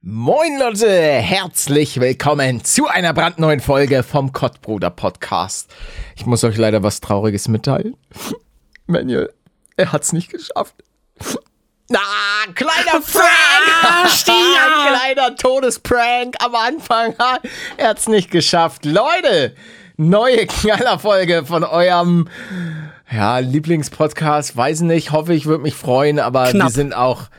Moin Leute, herzlich willkommen zu einer brandneuen Folge vom Kottbruder Podcast. Ich muss euch leider was Trauriges mitteilen. Manuel, er hat's nicht geschafft. Na, kleiner Prank! Ein kleiner Todesprank am Anfang. Er hat's nicht geschafft. Leute, neue Knallerfolge von eurem ja, Lieblingspodcast. Weiß nicht, hoffe ich, würde mich freuen, aber Knapp. wir sind auch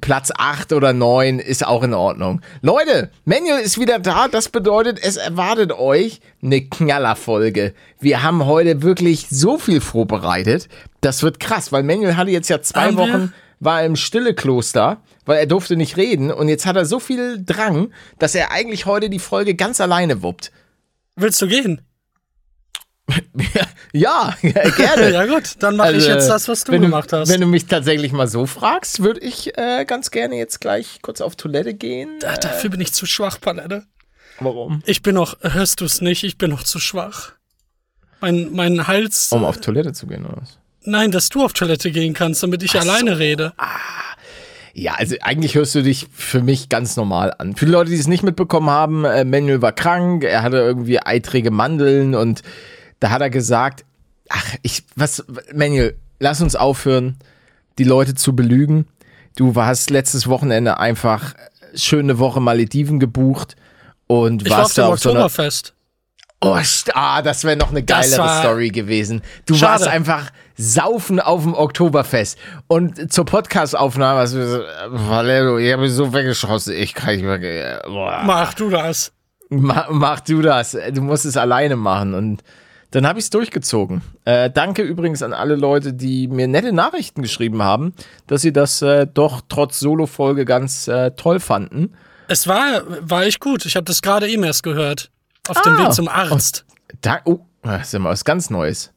Platz 8 oder 9 ist auch in Ordnung. Leute, Manuel ist wieder da. Das bedeutet, es erwartet euch eine Knallerfolge. Wir haben heute wirklich so viel vorbereitet. Das wird krass, weil Manuel hatte jetzt ja zwei wir? Wochen, war im stille Kloster, weil er durfte nicht reden. Und jetzt hat er so viel Drang, dass er eigentlich heute die Folge ganz alleine wuppt. Willst du gehen? ja, gerne. Ja gut, dann mache ich Also, jetzt das, was du wenn gemacht hast. Wenn du mich tatsächlich mal so fragst, würde ich äh, ganz gerne jetzt gleich kurz auf Toilette gehen. Da- Dafür bin ich zu schwach, Palette. Warum? Ich bin noch, hörst du es nicht, ich bin noch zu schwach. Mein, mein Hals. Um auf Toilette zu gehen, oder was? Nein, dass du auf Toilette gehen kannst, damit ich alleine rede. Ja, also eigentlich hörst du dich für mich ganz normal an. Für die Leute, die es nicht mitbekommen haben, äh, Manuel war krank, er hatte irgendwie eitrige Mandeln und da hat er gesagt, ach, ich, was, Manuel, lass uns aufhören, die Leute zu belügen. Du warst letztes Wochenende einfach schöne Woche Malediven gebucht und Ich war auf warst dem da auf so einer Oktoberfest. Oh, ah, das wäre noch eine geilere war- Story gewesen. Du Schade. warst einfach saufen auf dem Oktoberfest. Und zur Podcastaufnahme hast du gesagt, Valero, ich habe mich so weggeschossen, ich kann nicht mehr. Boah. Mach du das. Ma, mach du das. Du musst es alleine machen. Und dann habe ich es durchgezogen. Äh, danke übrigens an alle Leute, die mir nette Nachrichten geschrieben haben, dass sie das äh, doch trotz Solo-Folge ganz äh, toll fanden. Es war, war echt gut. Ich habe das gerade eben erst gehört. Auf dem Ah. Weg zum Arzt. Da, oh, das ist ja mal was ganz Neues.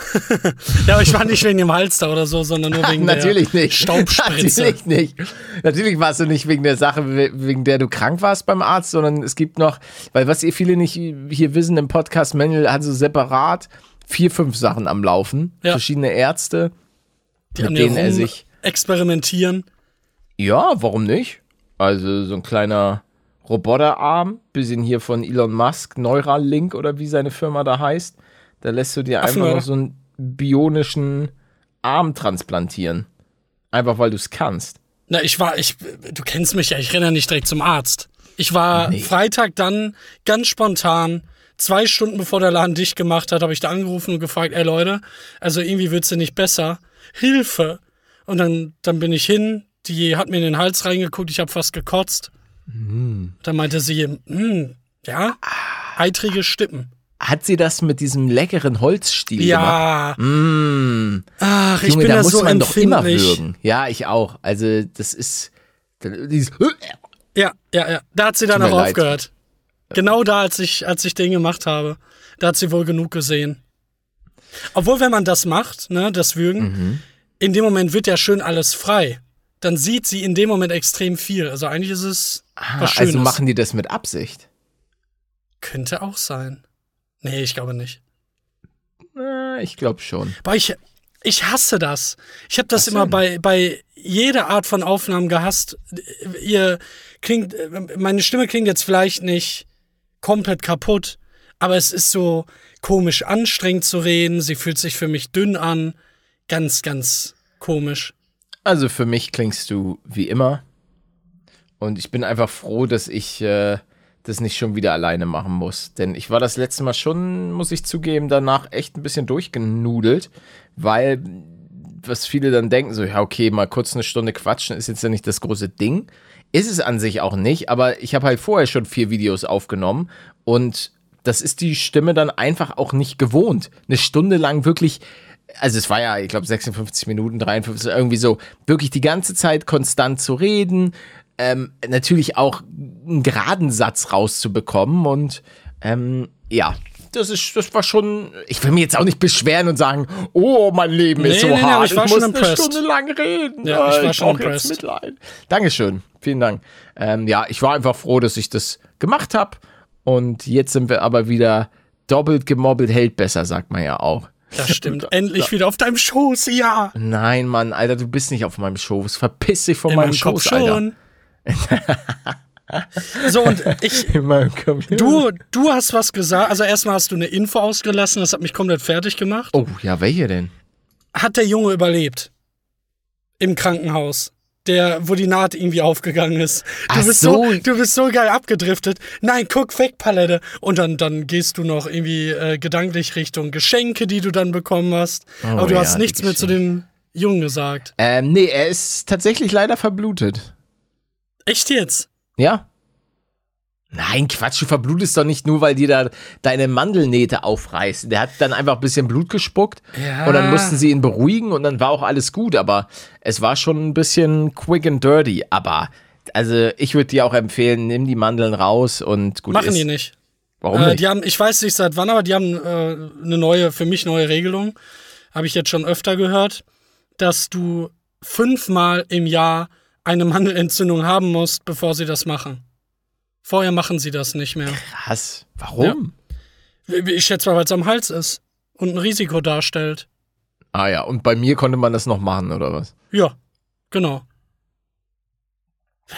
Ja, aber ich war nicht wegen dem Hals da oder so, sondern nur wegen Natürlich der nicht. Staubspritze. Natürlich nicht. Natürlich warst du nicht wegen der Sache, we- wegen der du krank warst beim Arzt, sondern es gibt noch, weil was ihr viele nicht hier wissen im Podcast, Manuel hat so separat vier, fünf Sachen am Laufen. Ja. Verschiedene Ärzte, Die mit denen er sich. experimentieren. Ja, warum nicht? Also so ein kleiner Roboterarm, bisschen hier von Elon Musk, Neuralink oder wie seine Firma da heißt. Da lässt du dir einfach Affenöhr. noch so einen bionischen Arm transplantieren. Einfach weil du es kannst. Na, ich war, ich, du kennst mich ja, ich renne ja nicht direkt zum Arzt. Ich war Freitag dann ganz spontan, zwei Stunden bevor der Laden dicht gemacht hat, habe ich da angerufen und gefragt, ey Leute, also irgendwie wird's ja nicht besser. Hilfe! Und dann, dann bin ich hin, die hat mir in den Hals reingeguckt, ich habe fast gekotzt. Dann meinte sie, hm, ja, eitrige Stippen. Hat sie das mit diesem leckeren Holzstiel gemacht? Ja, Mmh. ach, ich Junge, bin da muss so man doch immer würgen. Ja, ich auch. Also das ist dieses Ja, ja, ja. Da hat sie dann auch leid. aufgehört. Genau da, als ich, als ich den gemacht habe. Da hat sie wohl genug gesehen. Obwohl, wenn man das macht, ne, das Würgen, Mhm. in dem Moment wird ja schön alles frei. Dann sieht sie in dem Moment extrem viel. Also eigentlich ist es was Schönes. Also machen die das mit Absicht. Könnte auch sein. Nee, ich glaube nicht. Na, ich glaube schon. Aber ich, ich hasse das. Ich habe das Was immer denn? bei, bei jeder Art von Aufnahmen gehasst. Ihr klingt, meine Stimme klingt jetzt vielleicht nicht komplett kaputt, aber es ist so komisch anstrengend zu reden. Sie fühlt sich für mich dünn an. Ganz, ganz komisch. Also für mich klingst du wie immer. Und ich bin einfach froh, dass ich äh, das nicht schon wieder alleine machen muss. Denn ich war das letzte Mal schon, muss ich zugeben, danach echt ein bisschen durchgenudelt, weil was viele dann denken, so, ja, okay, mal kurz eine Stunde quatschen ist jetzt ja nicht das große Ding. Ist es an sich auch nicht, aber ich habe halt vorher schon vier Videos aufgenommen und das ist die Stimme dann einfach auch nicht gewohnt. Eine Stunde lang wirklich, also es war ja, ich glaube, 56 Minuten, 53, irgendwie so, wirklich die ganze Zeit konstant zu reden, ähm, natürlich auch einen geraden Satz rauszubekommen und ähm, ja. Das ist, das war schon. Ich will mir jetzt auch nicht beschweren und sagen, oh, mein Leben ist Nee, so nee, nee, hart. aber ich war muss schon eine. Stunde lang reden. Ja, ich war schon brauch jetzt impressed. Mitleid. Dankeschön. Vielen Dank. Ähm, ja, ich war einfach froh, dass ich das gemacht habe. Und jetzt sind wir aber wieder doppelt gemobbelt, hält besser, sagt man ja auch. Das stimmt. Endlich wieder auf deinem Schoß, ja. Nein, Mann, Alter, du bist nicht auf meinem Schoß. Verpiss dich von In meinem Schoß, Alter. schon. So, und ich. du, du hast was gesagt. Also, erstmal hast du eine Info ausgelassen. Das hat mich komplett fertig gemacht. Oh, ja, welche denn? Hat der Junge überlebt? Im Krankenhaus der, wo die Naht irgendwie aufgegangen ist. Du Ach bist so. so. du bist so geil abgedriftet. Nein, guck weg, Palette. Und dann, dann gehst du noch irgendwie äh, gedanklich Richtung Geschenke, die du dann bekommen hast. Oh, Aber du ja, hast nichts mehr zu dem Jungen gesagt. Ähm, nee, er ist tatsächlich leider verblutet. Echt jetzt? Ja. Nein, Quatsch, du verblutest doch nicht nur, weil dir da deine Mandelnähte aufreißen. Der hat dann einfach ein bisschen Blut gespuckt ja. und dann mussten sie ihn beruhigen und dann war auch alles gut, aber es war schon ein bisschen quick and dirty. Aber, also ich würde dir auch empfehlen, nimm die Mandeln raus und gut Machen ist. die nicht. Warum äh, nicht? Die haben, ich weiß nicht seit wann, aber die haben äh, eine neue, für mich neue Regelung. Habe ich jetzt schon öfter gehört, dass du fünfmal im Jahr eine Mandelentzündung haben musst, bevor sie das machen. Vorher machen sie das nicht mehr. Krass. Warum? Ja. Ich schätze mal, weil es am Hals ist und ein Risiko darstellt. Ah ja, und bei mir konnte man das noch machen, oder was? Ja, genau.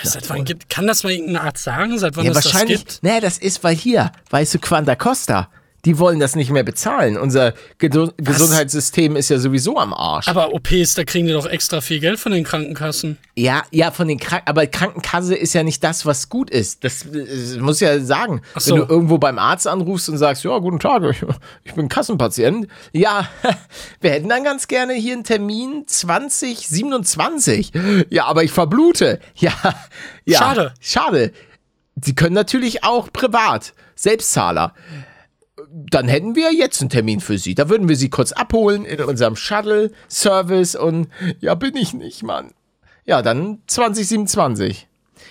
Seit wann gibt, kann das mal irgendeine Art sagen, seit wann ja, es das gibt? Nee, das ist, weil hier, weißt du, Quanta Costa, die wollen das nicht mehr bezahlen. Unser Ge Gesundheitssystem ist ja sowieso am Arsch. Aber OPs, da kriegen die doch extra viel Geld von den Krankenkassen. Ja, ja, von den Kranken, aber Krankenkasse ist ja nicht das, was gut ist. Das, das muss ja sagen. So. Wenn du irgendwo beim Arzt anrufst und sagst, ja, guten Tag, ich, ich bin Kassenpatient. Ja, wir hätten dann ganz gerne hier einen Termin 2027. Ja, aber ich verblute. Ja, ja. Schade. Schade. Sie können natürlich auch privat. Selbstzahler dann hätten wir jetzt einen Termin für Sie. Da würden wir Sie kurz abholen in unserem Shuttle-Service und ja, bin ich nicht, Mann. Ja, dann 2027.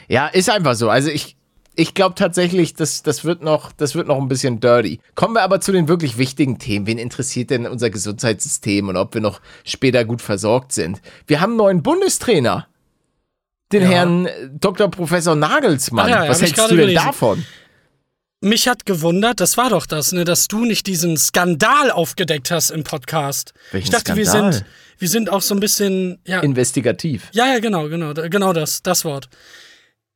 Ja, ist einfach so. Also ich, ich glaube tatsächlich, das, das, wird noch, das wird noch ein bisschen dirty. Kommen wir aber zu den wirklich wichtigen Themen. Wen interessiert denn unser Gesundheitssystem und ob wir noch später gut versorgt sind? Wir haben einen neuen Bundestrainer. Den ja. Herrn Dr. Professor Nagelsmann. Ja, Was hältst du denn gelesen. davon? Mich hat gewundert, das war doch das, ne, dass du nicht diesen Skandal aufgedeckt hast im Podcast. Welchen ich dachte, Skandal? wir sind, wir sind auch so ein bisschen, ja. Investigativ. Ja, ja, genau, genau, genau das, das Wort.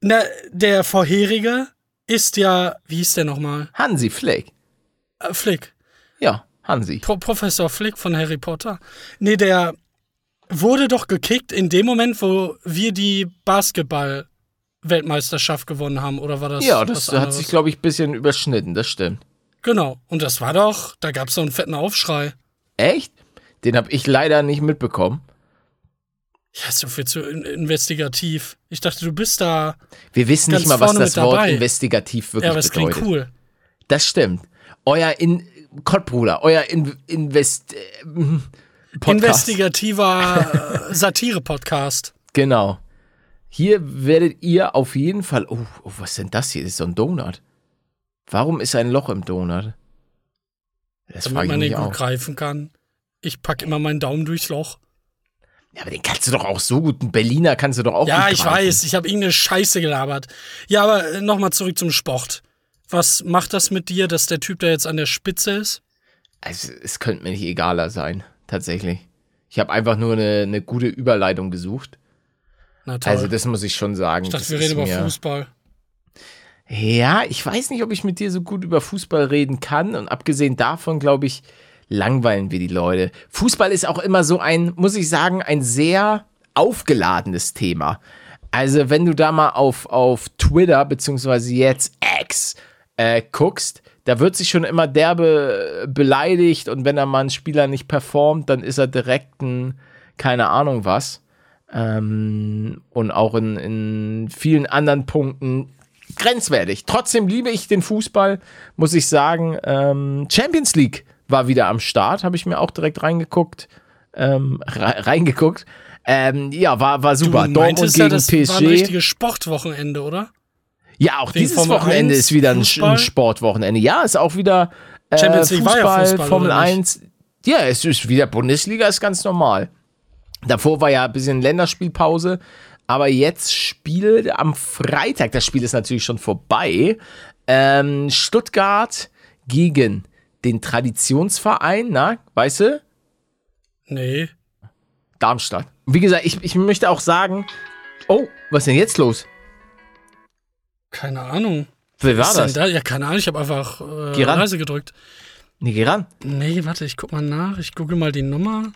Na, der vorherige ist ja, wie hieß der nochmal? Hansi Flick. Äh, Flick. Ja, Hansi. Pro Professor Flick von Harry Potter. Nee, der wurde doch gekickt in dem Moment, wo wir die Basketball Weltmeisterschaft gewonnen haben, oder war das? Ja, das hat sich, glaube ich, ein bisschen überschnitten, das stimmt. Genau, und das war doch, da gab es so einen fetten Aufschrei. Echt? Den habe ich leider nicht mitbekommen. Ja, so viel zu investigativ. Ich dachte, du bist da. Wir wissen nicht mal, was das Wort investigativ wirklich bedeutet. Ja, aber es klingt cool. Das stimmt. Euer in Kottbruder, euer in Invest äh, Podcast. investigativer Satire-Podcast. Genau. Hier werdet ihr auf jeden Fall. Oh, oh, was ist denn das hier? Das ist so ein Donut. Warum ist ein Loch im Donut? Das Damit man den gut auch. greifen kann. Ich packe immer meinen Daumen durchs Loch. Ja, aber den kannst du doch auch so gut. Ein Berliner kannst du doch auch Ja, ich greifen. weiß. Ich habe irgendeine Scheiße gelabert. Ja, aber äh, nochmal zurück zum Sport. Was macht das mit dir, dass der Typ da jetzt an der Spitze ist? Also, es könnte mir nicht egaler sein. Tatsächlich. Ich habe einfach nur eine, eine gute Überleitung gesucht. Also, das muss ich schon sagen. Ich dachte, wir reden über Fußball. Ja, ich weiß nicht, ob ich mit dir so gut über Fußball reden kann. Und abgesehen davon, glaube ich, langweilen wir die Leute. Fußball ist auch immer so ein, muss ich sagen, ein sehr aufgeladenes Thema. Also, wenn du da mal auf, auf Twitter, beziehungsweise jetzt X, äh, guckst, da wird sich schon immer derbe beleidigt und wenn da mal ein Spieler nicht performt, dann ist er direkt ein, keine Ahnung was. Ähm, und auch in, in vielen anderen Punkten grenzwertig. Trotzdem liebe ich den Fußball, muss ich sagen. Ähm, Champions League war wieder am Start, habe ich mir auch direkt reingeguckt. Ähm, reingeguckt. Ähm, ja, war, war super. Du Dortmund gegen ja, das PSG. war ein richtiges Sportwochenende, oder? Ja, auch Wegen dieses Formel Wochenende 1, ist wieder ein, ein, Sportwochenende. Ja, ist auch wieder äh, Champions League Fußball, war ja Fußball, Formel 1. Ja, es ist wieder Bundesliga, ist ganz normal. Davor war ja ein bisschen Länderspielpause. Aber jetzt spielt am Freitag, das Spiel ist natürlich schon vorbei, ähm, Stuttgart gegen den Traditionsverein, na, weißt du? Nee. Darmstadt. Wie gesagt, ich, ich möchte auch sagen, oh, was ist denn jetzt los? Keine Ahnung. Wer war das? Da? Ja, keine Ahnung, ich habe einfach äh. Reise gedrückt. Nee, geh ran. Nee, warte, ich guck mal nach. Ich google mal die Nummer.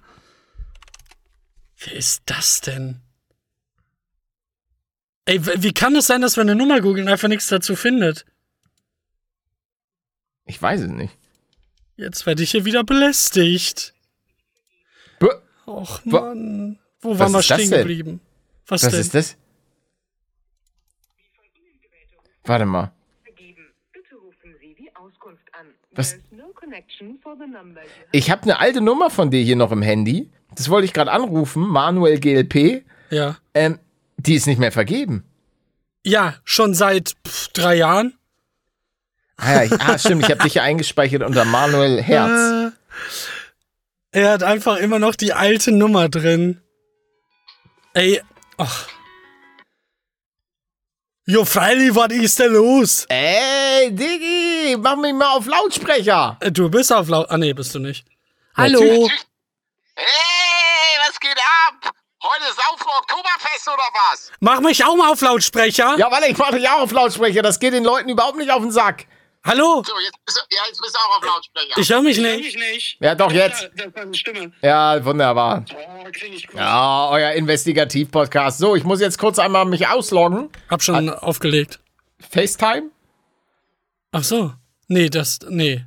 Wer ist das denn? Ey, wie kann es sein, dass wir eine Nummer googeln und einfach nichts dazu findet? Ich weiß es nicht. Jetzt werde ich hier wieder belästigt. Buh. Och Mann. Wo Was waren wir ist das stehen geblieben? Was, Was denn? ist das? Warte mal. vergeben. Bitte rufen Sie die Auskunft an. Was? Ich habe eine alte Nummer von dir hier noch im Handy. Das wollte ich gerade anrufen. Manuel GLP. Ja. Ähm, die ist nicht mehr vergeben. Ja, schon seit pff, drei Jahren. Ah, ja, ich, ah stimmt. Ich habe dich ja eingespeichert unter Manuel Herz. Äh, er hat einfach immer noch die alte Nummer drin. Ey, ach. Jo, Freilich, was ist denn los? Ey, Diggi, mach mich mal auf Lautsprecher. Äh, Du bist auf laut. Ah, nee, bist du nicht. Hallo. Hey, was geht ab? Heute ist auf Oktoberfest oder was? Mach mich auch mal auf Lautsprecher. Ja, warte, ich mach dich auch auf Lautsprecher. Das geht den Leuten überhaupt nicht auf den Sack. Hallo. So, jetzt bist du, ja, jetzt bist du auch auf Lautsprecher. Ich höre mich nicht. nicht. Ja, doch, jetzt. Das Stimme. Ja, wunderbar. Oh, klinge ich gut. Ja, euer Investigativ-Podcast. So, ich muss jetzt kurz einmal mich ausloggen. Hab schon aufgelegt. FaceTime? Ach so. Nee, das. Nee.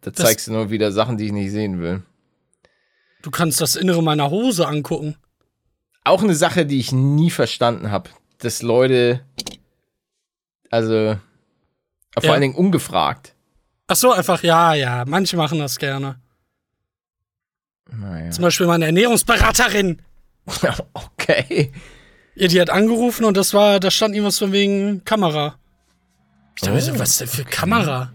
Da zeigst du nur wieder Sachen, die ich nicht sehen will. Du kannst das Innere meiner Hose angucken. Auch eine Sache, die ich nie verstanden habe. Dass Leute, also, vor Ja. allen Dingen ungefragt. Ach so, einfach, ja, ja. Manche machen das gerne. Naja. Zum Beispiel meine Ernährungsberaterin. okay. Ja, die hat angerufen und das war, da stand irgendwas von wegen Kamera. Ich dachte mir so, Oh, was denn für Kamera?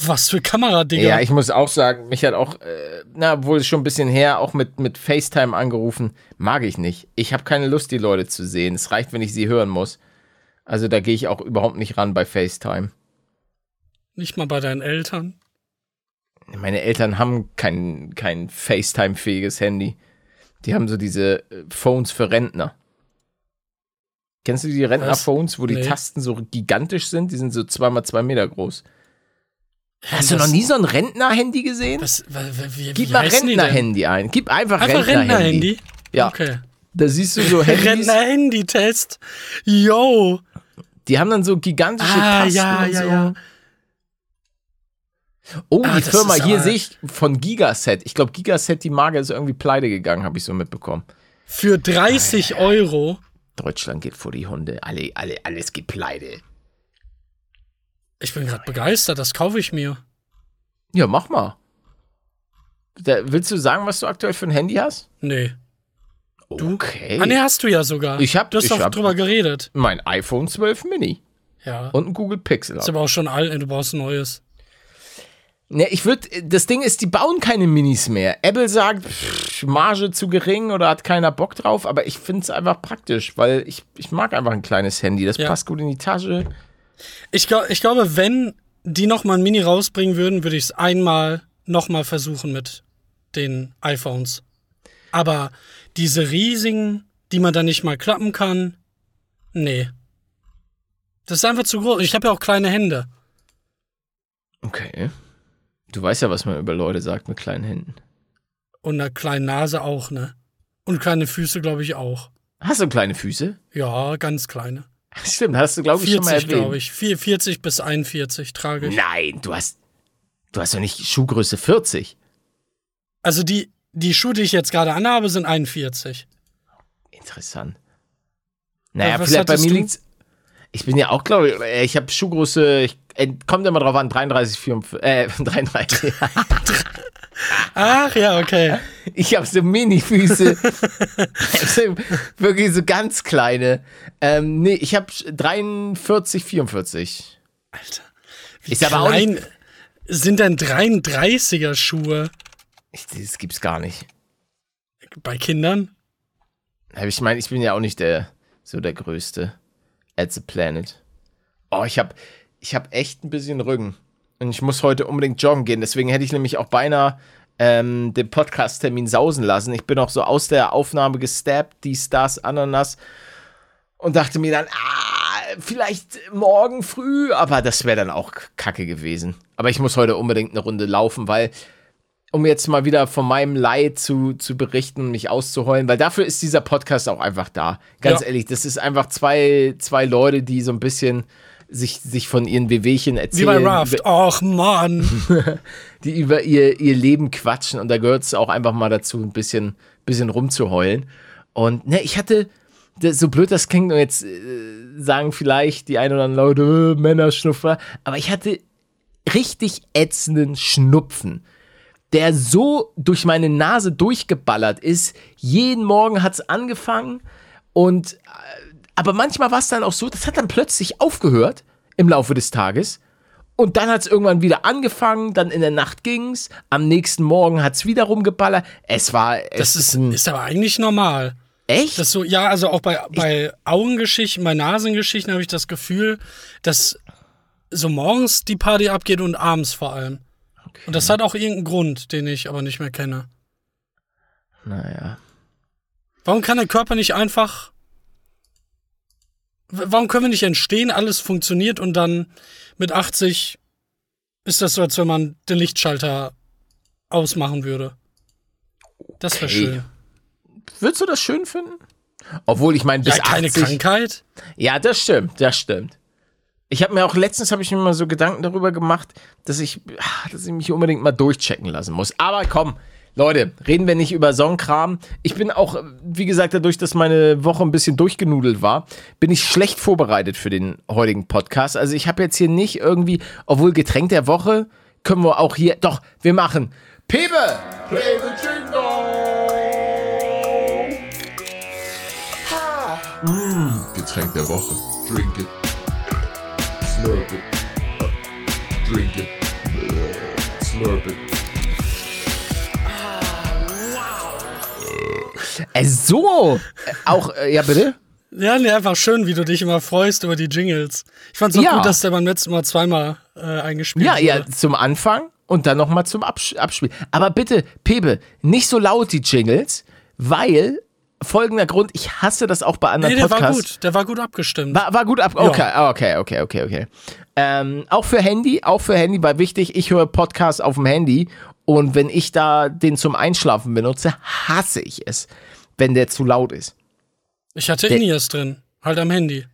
Was für Kamera, Digga? Ja, ich muss auch sagen, mich hat auch, äh, na, wohl schon ein bisschen her, auch mit, mit FaceTime angerufen. Mag ich nicht. Ich habe keine Lust, die Leute zu sehen. Es reicht, wenn ich sie hören muss. Also da gehe ich auch überhaupt nicht ran bei FaceTime. Nicht mal bei deinen Eltern. Meine Eltern haben kein, kein FaceTime-fähiges Handy. Die haben so diese äh, Phones für Rentner. Kennst du die Rentner-Phones, wo die Nee. Tasten so gigantisch sind? Die sind so zweimal zwei Meter groß. Hast du noch nie so ein Rentner-Handy gesehen? Was, wa- wa- wie, Gib wie mal? Rentner-Handy ein. Gib einfach, Einfach Rentner-Handy. Rentner-Handy? Ja. Okay. Da siehst du so Handys, Rentner-Handy-Test. Yo. die haben dann so gigantische Ah, Tasten ja, und ja, so. ja. Oh, Ah, die Firma hier sehe ich von Gigaset. Ich glaube, Gigaset, die Marke ist irgendwie pleite gegangen, habe ich so mitbekommen. Für 30 Euro. Deutschland geht vor die Hunde. Alle, alle, alles geht pleite. Ich bin gerade begeistert, das kaufe ich mir. Ja, mach mal. Da, willst du sagen, was du aktuell für ein Handy hast? Nee. Okay. Ah, nee, hast du ja sogar. Ich hab- Du hast ich doch drüber geredet. Mein iPhone 12 Mini Ja. und ein Google Pixel. Ist aber auch schon alt, du brauchst ein neues. Ne, ich würde, das Ding ist, die bauen keine Minis mehr. Apple sagt, pff, Marge zu gering oder hat keiner Bock drauf, aber ich finde es einfach praktisch, weil ich, ich mag einfach ein kleines Handy. Das Ja. passt gut in die Tasche. Ich, glaub, ich glaube, wenn die noch mal ein Mini rausbringen würden, würde ich es einmal noch mal versuchen mit den iPhones. Aber diese riesigen, die man dann nicht mal klappen kann, nee. Das ist einfach zu groß. Ich habe ja auch kleine Hände. Okay. Du weißt ja, was man über Leute sagt mit kleinen Händen. Und einer kleinen Nase auch, ne? Und kleine Füße, glaube ich, auch. Hast du kleine Füße? Ja, ganz kleine. Stimmt, hast du, glaube ich, schon mal 40, erwähnt. glaube ich. Vier- 40 bis 41 trage ich. Nein, du hast, du hast doch nicht Schuhgröße 40. Also die, die Schuhe, die ich jetzt gerade anhabe, sind 41. Interessant. Naja, was vielleicht bei mir liegt's. Ich bin ja auch, glaube ich, äh, ich habe Schuhgröße, ich, äh, kommt immer drauf an, 33, 44, äh, 33. Ach ja, okay. Ich habe so Mini-Füße. wirklich so ganz kleine. Ähm, nee, ich habe 43, 44. Alter. Ist aber auch nicht, sind denn 33er Schuhe ich, das gibt's gar nicht. bei Kindern? Ich meine, ich bin ja auch nicht der, so der Größte at the planet. Oh, ich habe ich hab echt ein bisschen Rücken. Und ich muss heute unbedingt joggen gehen. Deswegen hätte ich nämlich auch beinahe ähm, den Podcast-Termin sausen lassen. Ich bin auch so aus der Aufnahme gestappt, dies, das, Ananas. Und dachte mir dann, ah, vielleicht morgen früh, aber das wäre dann auch kacke gewesen. Aber ich muss heute unbedingt eine Runde laufen, weil, um jetzt mal wieder von meinem Leid zu, zu berichten und mich auszuheulen, weil dafür ist dieser Podcast auch einfach da. Ganz Ja. ehrlich, das ist einfach zwei, zwei Leute, die so ein bisschen sich, sich von ihren Wehwehchen Wie erzählen. bei Raft. Ach, Mann. die über ihr, ihr Leben quatschen und da gehört es auch einfach mal dazu, ein bisschen, bisschen rumzuheulen. Und ne, ich hatte, so blöd das klingt, und jetzt äh, sagen vielleicht die ein oder anderen Leute, äh, Männerschnupfer, aber ich hatte richtig ätzenden Schnupfen, der so durch meine Nase durchgeballert ist. Jeden Morgen hat es angefangen und äh, aber manchmal war es dann auch so, das hat dann plötzlich aufgehört im Laufe des Tages. Und dann hat es irgendwann wieder angefangen, dann in der Nacht ging's, am nächsten Morgen hat es wieder rumgeballert. Es war, es Das ist, ein, ist aber eigentlich normal. echt? Das so, ja, also auch bei, bei Augengeschichten, bei Nasengeschichten habe ich das Gefühl, dass so morgens die Party abgeht und abends vor allem. Und das hat auch irgendeinen Grund, den ich aber nicht mehr kenne. naja. Warum kann der Körper nicht einfach. Warum können wir nicht entstehen, alles funktioniert und dann mit 80 ist das so, als wenn man den Lichtschalter ausmachen würde? Das wäre Okay. schön. Würdest du das schön finden? Obwohl, ich meine, bis Ja, keine 80, Krankheit. Ja, das stimmt, das stimmt. Ich habe mir auch letztens habe ich mir mal so Gedanken darüber gemacht, dass ich, ah, dass ich mich unbedingt mal durchchecken lassen muss. Aber komm, Leute, reden wir nicht über Songkram. Ich bin auch, wie gesagt, dadurch, dass meine Woche ein bisschen durchgenudelt war, bin ich schlecht vorbereitet für den heutigen Podcast. Also ich habe jetzt hier nicht irgendwie, obwohl Getränk der Woche können wir auch hier, doch, wir machen Pebe, the jingle. Getränk der Woche. Drink it. Slurp it. Drink it. Slurp it. Äh, so, äh, auch, äh, ja bitte? Ja, nee, einfach schön, wie du dich immer freust über die Jingles. Ich fand's auch Ja. gut, dass der beim letzten Mal zweimal äh, eingespielt Ja, wurde. ja, zum Anfang und dann nochmal zum Abs Abspiel. Aber bitte, Pebe, nicht so laut die Jingles, weil folgender Grund, ich hasse das auch bei anderen Nee, der war Podcasts. gut. Der war gut abgestimmt. War, war gut ab. Okay, ah, okay, okay, okay, okay. Ähm, auch für Handy, auch für Handy, weil wichtig, ich höre Podcasts auf dem Handy und wenn ich da den zum Einschlafen benutze, hasse ich es, wenn der zu laut ist. ich hatte In-Ears drin. Halt am Handy.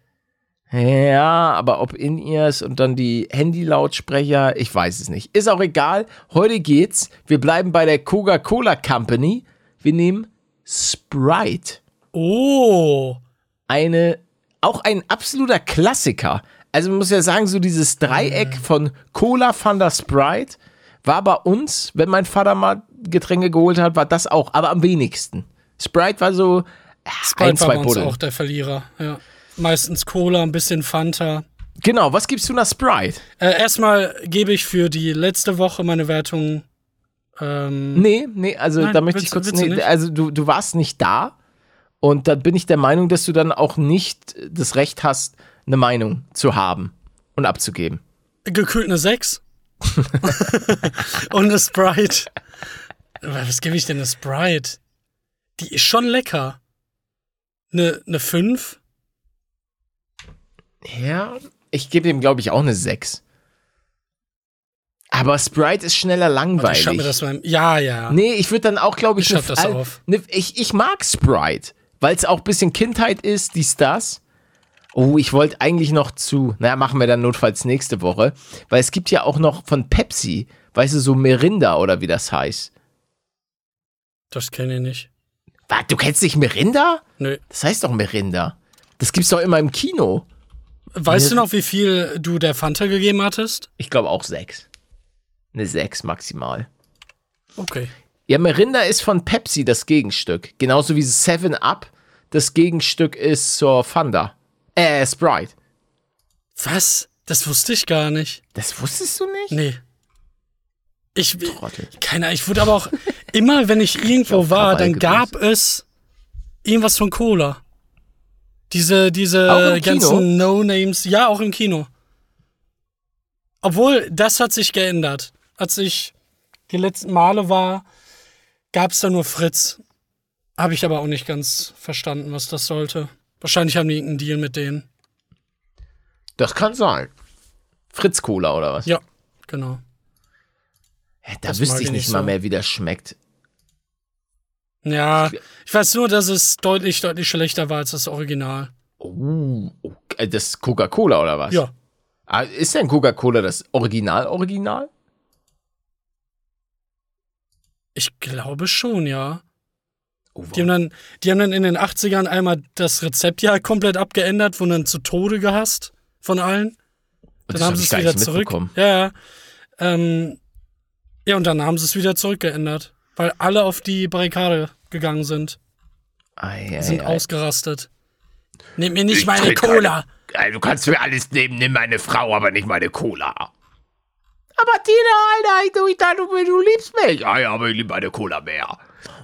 Ja, aber ob In-Ears und dann die Handy-Lautsprecher, ich weiß es nicht. Ist auch egal. Heute geht's. Wir bleiben bei der Coca-Cola Company. Wir nehmen Sprite. Oh. Eine, auch ein absoluter Klassiker. Also man muss ja sagen, so dieses Dreieck von Cola, Fanta, Sprite war bei uns, wenn mein Vater mal Getränke geholt hat, war das auch, aber am wenigsten. Sprite war so Sprite ein, war zwei uns Buddeln. auch der Verlierer. Ja. Meistens Cola, ein bisschen Fanta. Genau, was gibst du nach Sprite? Äh, erstmal gebe ich für die letzte Woche meine Wertung. Ähm, Nee, nee, also Nein, da möchte willst ich du- kurz, du nee, nicht? also du, du warst nicht da und da bin ich der Meinung, dass du dann auch nicht das Recht hast, eine Meinung zu haben und abzugeben. gekühlt eine 6. Und eine Sprite. Was gebe ich denn eine Sprite? Die ist schon lecker. Eine, eine 5? Ja, ich gebe dem, glaube ich, auch eine 6. Aber Sprite ist schneller Ich langweilig. schau mir das mal. Ja, ja. Nee, ich würde dann auch, glaube ich, Ich schreib das auf. ne- ich, ich mag Sprite, weil es auch ein bisschen Kindheit ist, dies, das. Oh, ich wollte eigentlich noch zu, naja, machen wir dann notfalls nächste Woche, weil es gibt ja auch noch von Pepsi, weißt du, so Merinda oder wie das heißt. Das kenne ich nicht. Du kennst nicht Merinda? Nö. Das heißt doch Merinda. Das gibt's doch immer im Kino. Weißt du noch, wie viel du der Fanta gegeben hattest? Ich glaube auch sechs. Eine sechs maximal. Okay. Ja, Merinda ist von Pepsi das Gegenstück. Genauso wie Seven Up das Gegenstück ist zur Fanta. Äh, Sprite. Was? Das wusste ich gar nicht. Das wusstest du nicht? Nee. Ich, Trottel. keine Ahnung, ich wurde aber auch, immer wenn ich irgendwo auf war, dann gab es irgendwas von Cola. Diese, diese ganzen No-Names, ja, auch im Kino. Obwohl, das hat sich geändert. Als ich die letzten Male war, gab es da nur Fritz. Habe ich aber auch nicht ganz verstanden, was das sollte. Wahrscheinlich haben die irgendeinen Deal mit denen. Das kann sein. Fritz Cola oder was? Ja, genau. Hä, da Das wüsste ich ich nicht nicht mal so. mehr, wie das schmeckt. Ja, ich weiß nur, dass es deutlich, deutlich schlechter war als das Original. Oh, okay. das ist Coca-Cola oder was? Ja. Ah, Ist denn Coca-Cola das Original-Original? Ich glaube schon, ja. Oh, Die haben, dann, die haben dann in den 80ern einmal das Rezept ja komplett abgeändert, wurden dann zu Tode gehasst von allen. Dann das haben hab sie es wieder zurück. Ja, ja. Ähm, ja, und dann haben sie es wieder zurückgeändert, weil alle auf die Barrikade gegangen sind, Ei, ei, sind ei. ausgerastet. Nehmt mir nicht Ich meine Cola. Ey, Du kannst mir alles nehmen, nimm meine Frau, aber nicht meine Cola. Aber Tina, Alter, ich, du, ich dachte, du, du liebst mich. Ja, ja, aber ich liebe meine Cola mehr.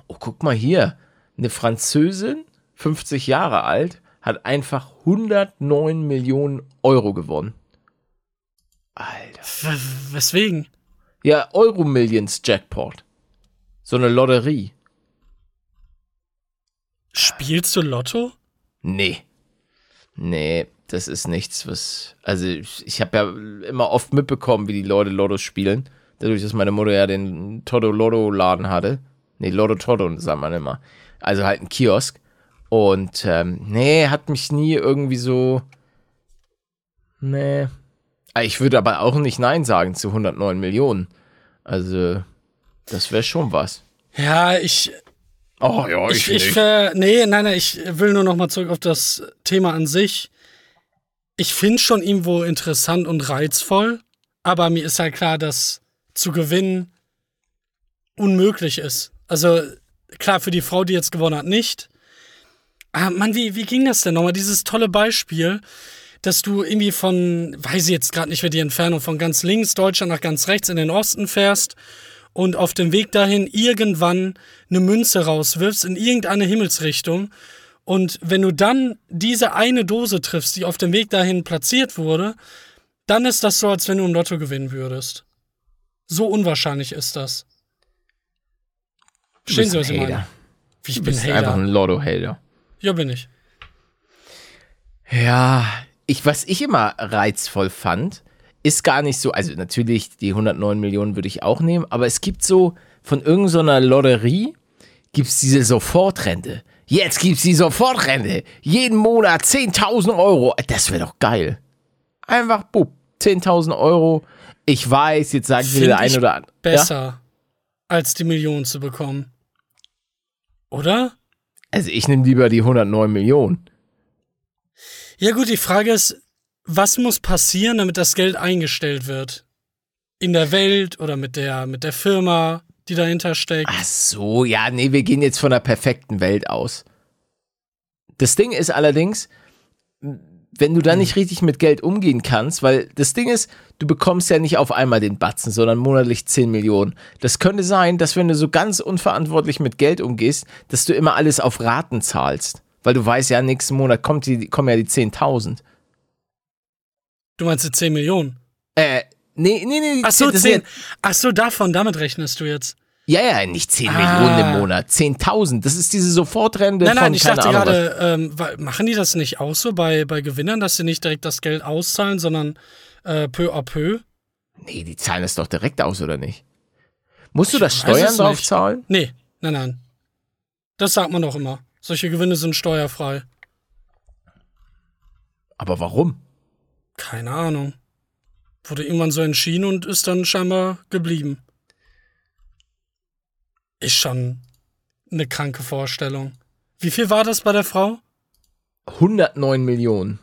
Oh, guck mal hier. Eine Französin, 50 Jahre alt, hat einfach 109 Millionen Euro gewonnen. Alter. W- Weswegen? Ja, Euro Millions Jackpot. So eine Lotterie. Spielst du Lotto? Nee. Nee, das ist nichts, was. Also, ich, ich habe ja immer oft mitbekommen, wie die Leute Lotto spielen. Dadurch, dass meine Mutter ja den Toto-Lotto-Laden hatte. Nee, Lotto-Toto, sagt man immer. Also halt ein Kiosk. Und, ähm, nee, hat mich nie irgendwie so. Nee. Ah, Ich würde aber auch nicht Nein sagen zu 109 Millionen. Also, das wäre schon was. Ja, ich, Oh ja, ich, ich, ver, nee, nein, nein, ich will nur noch mal zurück auf das Thema an sich. Ich finde schon irgendwo interessant und reizvoll, aber mir ist halt klar, dass zu gewinnen unmöglich ist. Also klar, für die Frau, die jetzt gewonnen hat, nicht. Ah, Mann, wie, wie ging das denn nochmal? Dieses tolle Beispiel, dass du irgendwie von, weiß ich jetzt gerade nicht mehr die Entfernung, von ganz links Deutschland nach ganz rechts in den Osten fährst und auf dem Weg dahin irgendwann eine Münze rauswirfst in irgendeine Himmelsrichtung. Und wenn du dann diese eine Dose triffst, die auf dem Weg dahin platziert wurde, dann ist das so, als wenn du im Lotto gewinnen würdest. So unwahrscheinlich ist das. Verstehen Sie, was ein ich meine? Wie ich Du bin bist einfach Hater. ein Lotto-Hater. Ja, bin ich. Ja, ich, was ich immer reizvoll fand, ist gar nicht so, also natürlich die 109 Millionen würde ich auch nehmen, aber es gibt so von irgendeiner Lotterie gibt es diese Sofortrente. Jetzt gibt es die Sofortrente. Jeden Monat 10.000 Euro. Das wäre doch geil. Einfach, bub, 10.000 Euro. Ich weiß, jetzt wieder Find der ein oder andere. Besser, als die Millionen zu bekommen. Oder? Also ich nehme lieber die 109 Millionen. Ja, gut, die Frage ist, was muss passieren, damit das Geld eingestellt wird? In der Welt oder mit der, mit der Firma, die dahinter steckt? Ach so, ja, nee, wir gehen jetzt von der perfekten Welt aus. Das Ding ist allerdings, wenn du da nicht richtig mit Geld umgehen kannst, weil das Ding ist, du bekommst ja nicht auf einmal den Batzen, sondern monatlich 10 Millionen. Das könnte sein, dass wenn du so ganz unverantwortlich mit Geld umgehst, dass du immer alles auf Raten zahlst. Weil du weißt ja, nächsten Monat kommt die, kommen ja die 10.000. Du meinst die 10 Millionen? Äh, nee, nee, nee. Ach so, das 10. sind Ach so, davon, damit rechnest du jetzt. Ja, ja, nicht 10 Ah. Millionen im Monat, 10.000. Das ist diese Sofortrente Nein, nein, von ich dachte Ahnung gerade, ähm, machen die das nicht auch so bei, bei Gewinnern, dass sie nicht direkt das Geld auszahlen, sondern äh, peu à peu? Nee, die zahlen das doch direkt aus, oder nicht? Musst du Ich das Steuern es drauf nicht. zahlen? Nee, nein, nein. Das sagt man doch immer. Solche Gewinne sind steuerfrei. Aber warum? Keine Ahnung. Wurde irgendwann so entschieden und ist dann scheinbar geblieben. Ist schon eine kranke Vorstellung. Wie viel war das bei der Frau? 109 Millionen.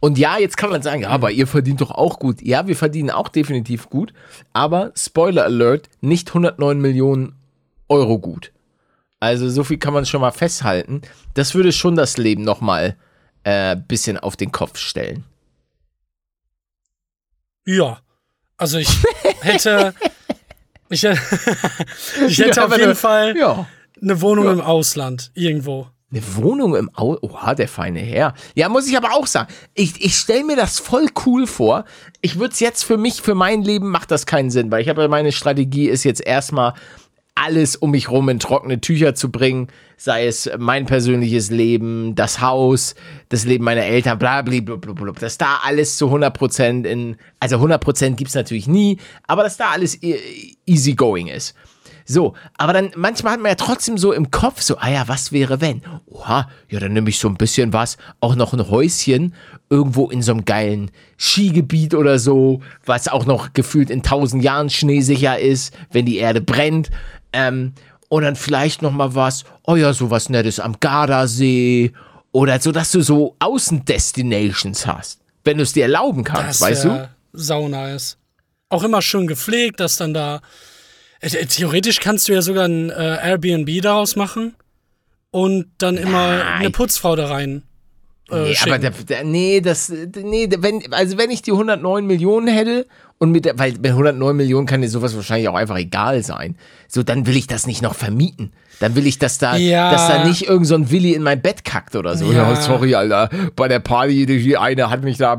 Und ja, jetzt kann man sagen, aber ihr verdient doch auch gut. Ja, wir verdienen auch definitiv gut. Aber Spoiler Alert, nicht 109 Millionen Euro gut. Also so viel kann man schon mal festhalten. Das würde schon das Leben nochmal äh, bisschen auf den Kopf stellen. Ja. Also ich hätte. Ich, hätte- ich hätte Ja, auf jeden du- Fall Ja. eine Wohnung Ja. im Ausland. Irgendwo. Eine Wohnung im Au. Oha, der feine Herr. Ja, muss ich aber auch sagen. Ich, ich stelle mir das voll cool vor. Ich würde es jetzt für mich, für mein Leben macht das keinen Sinn, weil ich habe ja meine Strategie ist jetzt erstmal alles um mich rum in trockene Tücher zu bringen, sei es mein persönliches Leben, das Haus, das Leben meiner Eltern, bla bla bla bla, dass da alles zu 100% in, also 100% gibt's natürlich nie, aber dass da alles e- easy going ist. So, aber dann manchmal hat man ja trotzdem so im Kopf so, ah ja, was wäre wenn? Oha, ja, dann nehme ich so ein bisschen was, auch noch ein Häuschen irgendwo in so einem geilen Skigebiet oder so, was auch noch gefühlt in tausend Jahren schneesicher ist, wenn die Erde brennt. Ähm, und dann vielleicht noch mal was, oh ja, so was Nettes am Gardasee oder so, dass du so Außendestinations hast, wenn du es dir erlauben kannst, weißt du? wär Sau nice. Auch immer schön gepflegt, dass dann da. Äh, äh, Theoretisch kannst du ja sogar ein äh, Airbnb daraus machen und dann immer Nein. eine Putzfrau da rein. Äh, Nee, schicken. aber der, der, nee, das, nee, wenn, also wenn ich die 109 Millionen hätte und mit der, weil bei 109 Millionen kann dir sowas wahrscheinlich auch einfach egal sein. So, dann will ich das nicht noch vermieten. Dann will ich, dass da, Ja. dass da nicht irgend so ein Willi in mein Bett kackt oder so. Ja. Ja. sorry, Alter. Bei der Party, die eine hat mich da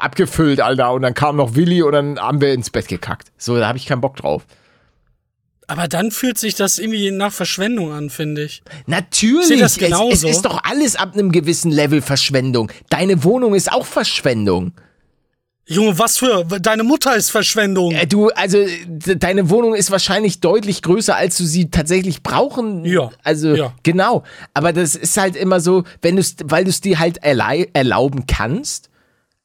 abgefüllt, Alter. Und dann kam noch Willi und dann haben wir ins Bett gekackt. So, da habe ich keinen Bock drauf. aber dann fühlt sich das irgendwie nach Verschwendung an, finde ich. Natürlich, sehe das es, es genauso. ist doch alles ab einem gewissen Level Verschwendung. Deine Wohnung ist auch Verschwendung. Junge, was für. Deine Mutter ist Verschwendung. Äh, Du, also de- deine Wohnung ist wahrscheinlich deutlich größer, als du sie tatsächlich brauchen. Ja, Also ja. genau. Aber das ist halt immer so, wenn du weil du es dir halt erlauben kannst,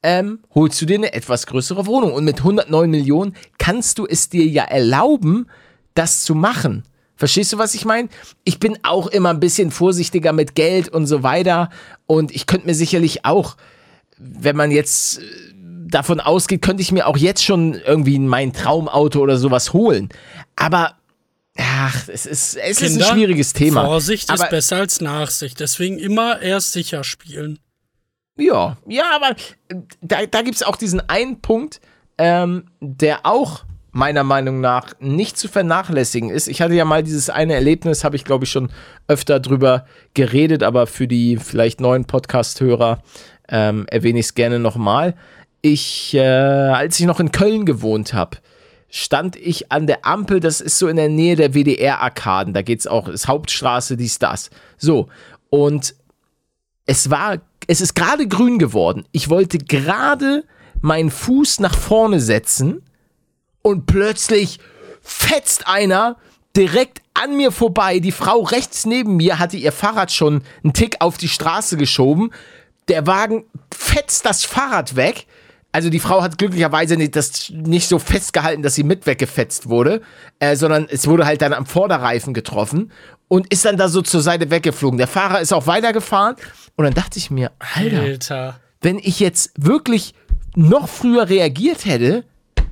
ähm, holst du dir eine etwas größere Wohnung. Und mit 109 Millionen kannst du es dir ja erlauben, das zu machen. Verstehst du, was ich meine? Ich bin auch immer ein bisschen vorsichtiger mit Geld und so weiter. Und ich könnte mir sicherlich auch, wenn man jetzt äh, davon ausgeht, könnte ich mir auch jetzt schon irgendwie mein Traumauto oder sowas holen. Aber ach, es ist, es ist Kinder, ein schwieriges Thema. Vorsicht aber, ist besser als Nachsicht. Deswegen immer erst sicher spielen. Ja, ja, aber äh, da, da gibt es auch diesen einen Punkt, ähm, der auch meiner Meinung nach nicht zu vernachlässigen ist. Ich hatte ja mal dieses eine Erlebnis, habe ich glaube ich schon öfter drüber geredet, aber für die vielleicht neuen Podcast-Hörer ähm, erwähne ich es gerne nochmal. Ich, äh, als ich noch in Köln gewohnt habe, stand ich an der Ampel, das ist so in der Nähe der WDR-Arkaden, da geht's auch, ist Hauptstraße, dies, das. So, und es war, es ist gerade grün geworden. Ich wollte gerade meinen Fuß nach vorne setzen und plötzlich fetzt einer direkt an mir vorbei. Die Frau rechts neben mir hatte ihr Fahrrad schon einen Tick auf die Straße geschoben. Der Wagen fetzt das Fahrrad weg. Also die Frau hat glücklicherweise nicht, das nicht so festgehalten, dass sie mit weggefetzt wurde, äh, sondern es wurde halt dann am Vorderreifen getroffen und ist dann da so zur Seite weggeflogen. Der Fahrer ist auch weitergefahren und dann dachte ich mir, Alter, Alter. wenn ich jetzt wirklich noch früher reagiert hätte,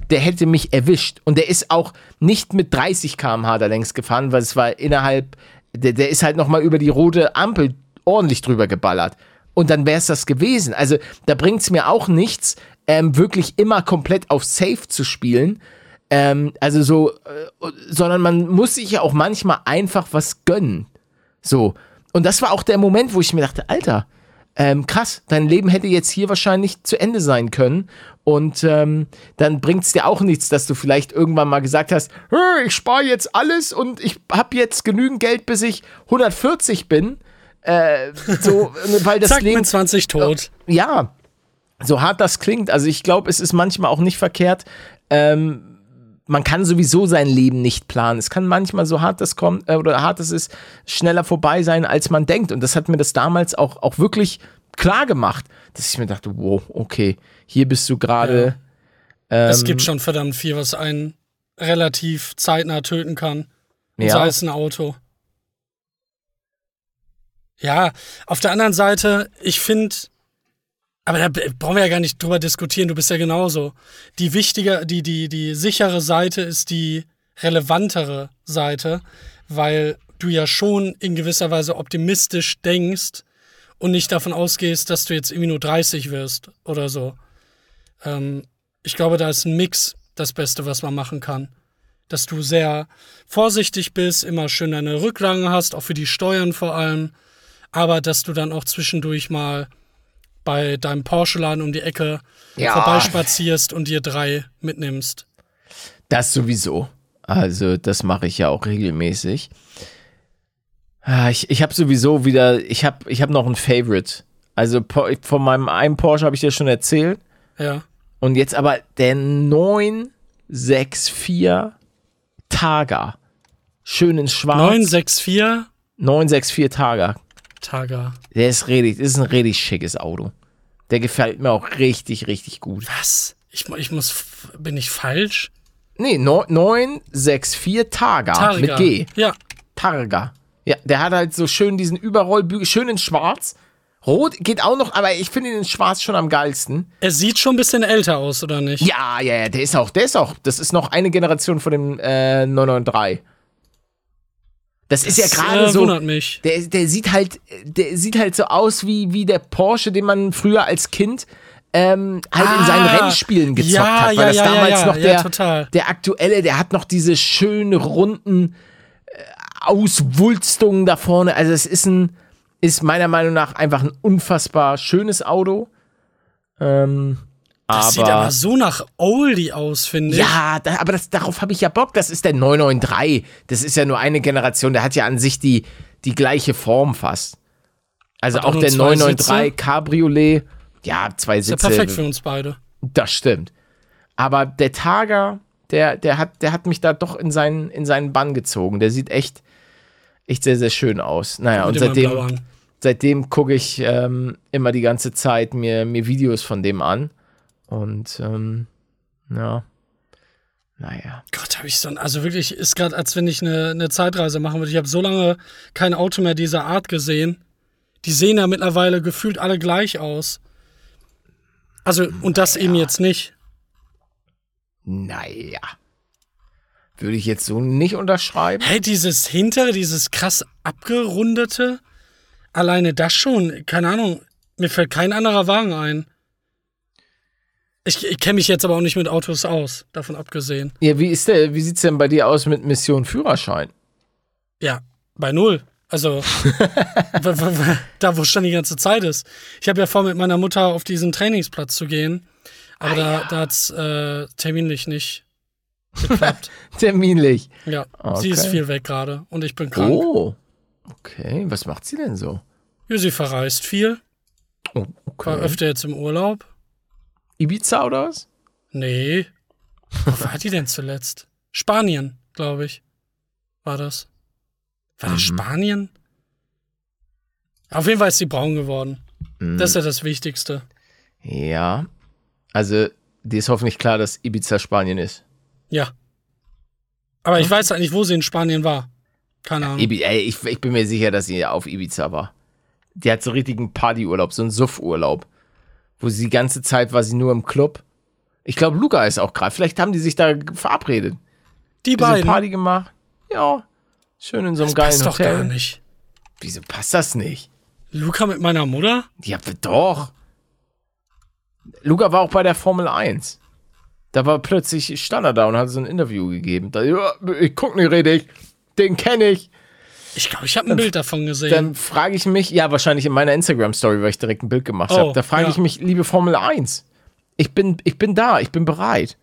der hätte mich erwischt. Und der ist auch nicht mit 30 km/h da längs gefahren, weil es war innerhalb, der, der ist halt nochmal über die rote Ampel ordentlich drüber geballert. Und dann wäre es das gewesen. Also da bringt es mir auch nichts, ähm, wirklich immer komplett auf Safe zu spielen. Ähm, also so, äh, sondern man muss sich ja auch manchmal einfach was gönnen. So. Und das war auch der Moment, wo ich mir dachte, Alter, ähm, krass, dein Leben hätte jetzt hier wahrscheinlich zu Ende sein können. Und ähm, dann bringt es dir auch nichts, dass du vielleicht irgendwann mal gesagt hast, "Hö, ich spare jetzt alles und ich habe jetzt genügend Geld, bis ich 140 bin. Äh, so, weil das Zack, Leben mit 20 tot. ja, so hart das klingt, also ich glaube, es ist manchmal auch nicht verkehrt. Ähm, man kann sowieso sein Leben nicht planen. Es kann manchmal so hart das kommt äh, oder hart es ist, schneller vorbei sein, als man denkt. Und das hat mir das damals auch, auch wirklich klar gemacht, dass ich mir dachte, wow, okay, hier bist du gerade. es ähm, gibt schon verdammt viel, was einen relativ zeitnah töten kann. Und Ja. sei es ein Auto. Ja, auf der anderen Seite, ich finde, aber da brauchen wir ja gar nicht drüber diskutieren, du bist ja genauso. Die wichtige, die, die, die sichere Seite ist die relevantere Seite, weil du ja schon in gewisser Weise optimistisch denkst und nicht davon ausgehst, dass du jetzt irgendwie nur 30 wirst oder so. Ähm, ich glaube, da ist ein Mix das Beste, was man machen kann. Dass du sehr vorsichtig bist, immer schön deine Rücklagen hast, auch für die Steuern vor allem, aber dass du dann auch zwischendurch mal bei deinem Porsche-Laden um die Ecke Ja. vorbeispazierst und dir drei mitnimmst. Das sowieso. Also das mache ich ja auch regelmäßig. Ah, Ich, ich habe sowieso wieder, ich habe ich hab noch ein Favorite. Also von meinem einen Porsche habe ich dir schon erzählt. Ja. Und jetzt aber der 964 Targa. Schön in schwarz. 964 964 Targa. Targa. Der ist richtig, das ist ein richtig schickes Auto. Der gefällt mir auch richtig, richtig gut. Was? Ich, ich muss. Bin ich falsch? Nee, no- 964 Targa, Targa. mit G. Ja. Targa. Ja, der hat halt so schön diesen Überrollbügel, schön in schwarz. Rot geht auch noch, aber ich finde ihn in schwarz schon am geilsten. Er sieht schon ein bisschen älter aus, oder nicht? Ja, ja, ja, der ist auch, der ist auch, das ist noch eine Generation von dem äh, 993. Das, ist ja Das, gerade äh, so. wundert mich. Der, der sieht halt, der sieht halt so aus wie, wie der Porsche, den man früher als Kind ähm, halt in seinen Ah, Rennspielen gezockt ja, hat. Weil ja, das ja, damals noch der, total. der aktuelle, der hat noch diese schönen runden äh, Auswulstungen da vorne. Also es ist ein, ist meiner Meinung nach einfach ein unfassbar schönes Auto. Ähm, Das sieht aber so nach Oldie aus, finde ich. ja, da, aber das, darauf habe ich ja Bock. Das ist der 993. Das ist ja nur eine Generation. Der hat ja an sich die, die gleiche Form fast. Also Hat auch der zwei 993 Sitze? Cabriolet. Ja, zwei Ist ja Sitze. perfekt für uns beide. Das stimmt. Aber der Targa, der, der, hat, der hat mich da doch in seinen, in seinen Bann gezogen. Der sieht echt, echt sehr, sehr schön aus. Naja, und seitdem, seitdem gucke ich ähm, immer die ganze Zeit mir, mir Videos von dem an. Und ähm, ja, naja. Gott, habe ich so ein, also wirklich, ist gerade, als wenn ich eine, eine Zeitreise machen würde. Ich habe so lange kein Auto mehr dieser Art gesehen. Die sehen ja mittlerweile gefühlt alle gleich aus. Also, und das eben jetzt nicht. Naja. Würde ich jetzt so nicht unterschreiben. Hey, dieses hintere, dieses krass abgerundete, alleine das schon, keine Ahnung, mir fällt kein anderer Wagen ein. Ich, ich kenne mich jetzt aber auch nicht mit Autos aus, davon abgesehen. Ja, wie ist der, wie sieht's denn bei dir aus mit Mission Führerschein? Ja, bei null. Also, da wo es schon die ganze Zeit ist. Ich habe ja vor, mit meiner Mutter auf diesen Trainingsplatz zu gehen, aber da, da hat es äh, terminlich nicht geklappt. Terminlich. ja, Okay. sie ist viel weg gerade und ich bin krank. Oh. Okay, was macht sie denn so? Ja, sie verreist viel, Oh, war okay. öfter jetzt im Urlaub. Ibiza oder was? Nee. Wo war die denn zuletzt? Spanien, glaube ich. War das? War das Mhm. Spanien? Auf jeden Fall ist sie braun geworden. Mhm. Das ist ja das Wichtigste. Ja. Also, dir ist hoffentlich klar, dass Ibiza Spanien ist. Ja. Aber ich weiß halt nicht, wo sie in Spanien war. Keine Ahnung. Ey, ich, ich bin mir sicher, dass sie auf Ibiza war. Die hat so richtigen Partyurlaub, so einen Suffurlaub. Wo sie die ganze Zeit war sie nur im Club. Ich glaube, Luca ist auch gerade. Vielleicht haben die sich da verabredet. Die Bisschen beiden. Party gemacht. Ja. Schön in so einem das geilen passt doch Hotel. gar nicht. Wieso passt das nicht? Luca mit meiner Mutter? Ja, doch. Luca war auch bei der Formel 1. Da war plötzlich, stand er da und hat so ein Interview gegeben. Da, ich guck nicht richtig. Den kenne ich. Ich glaube, ich habe ein Bild davon gesehen. Dann frage ich mich, ja, wahrscheinlich in meiner Instagram-Story, weil ich direkt ein Bild gemacht Oh, habe. Da frage ja. ich mich, liebe Formel 1, ich bin, ich bin da, ich bin bereit.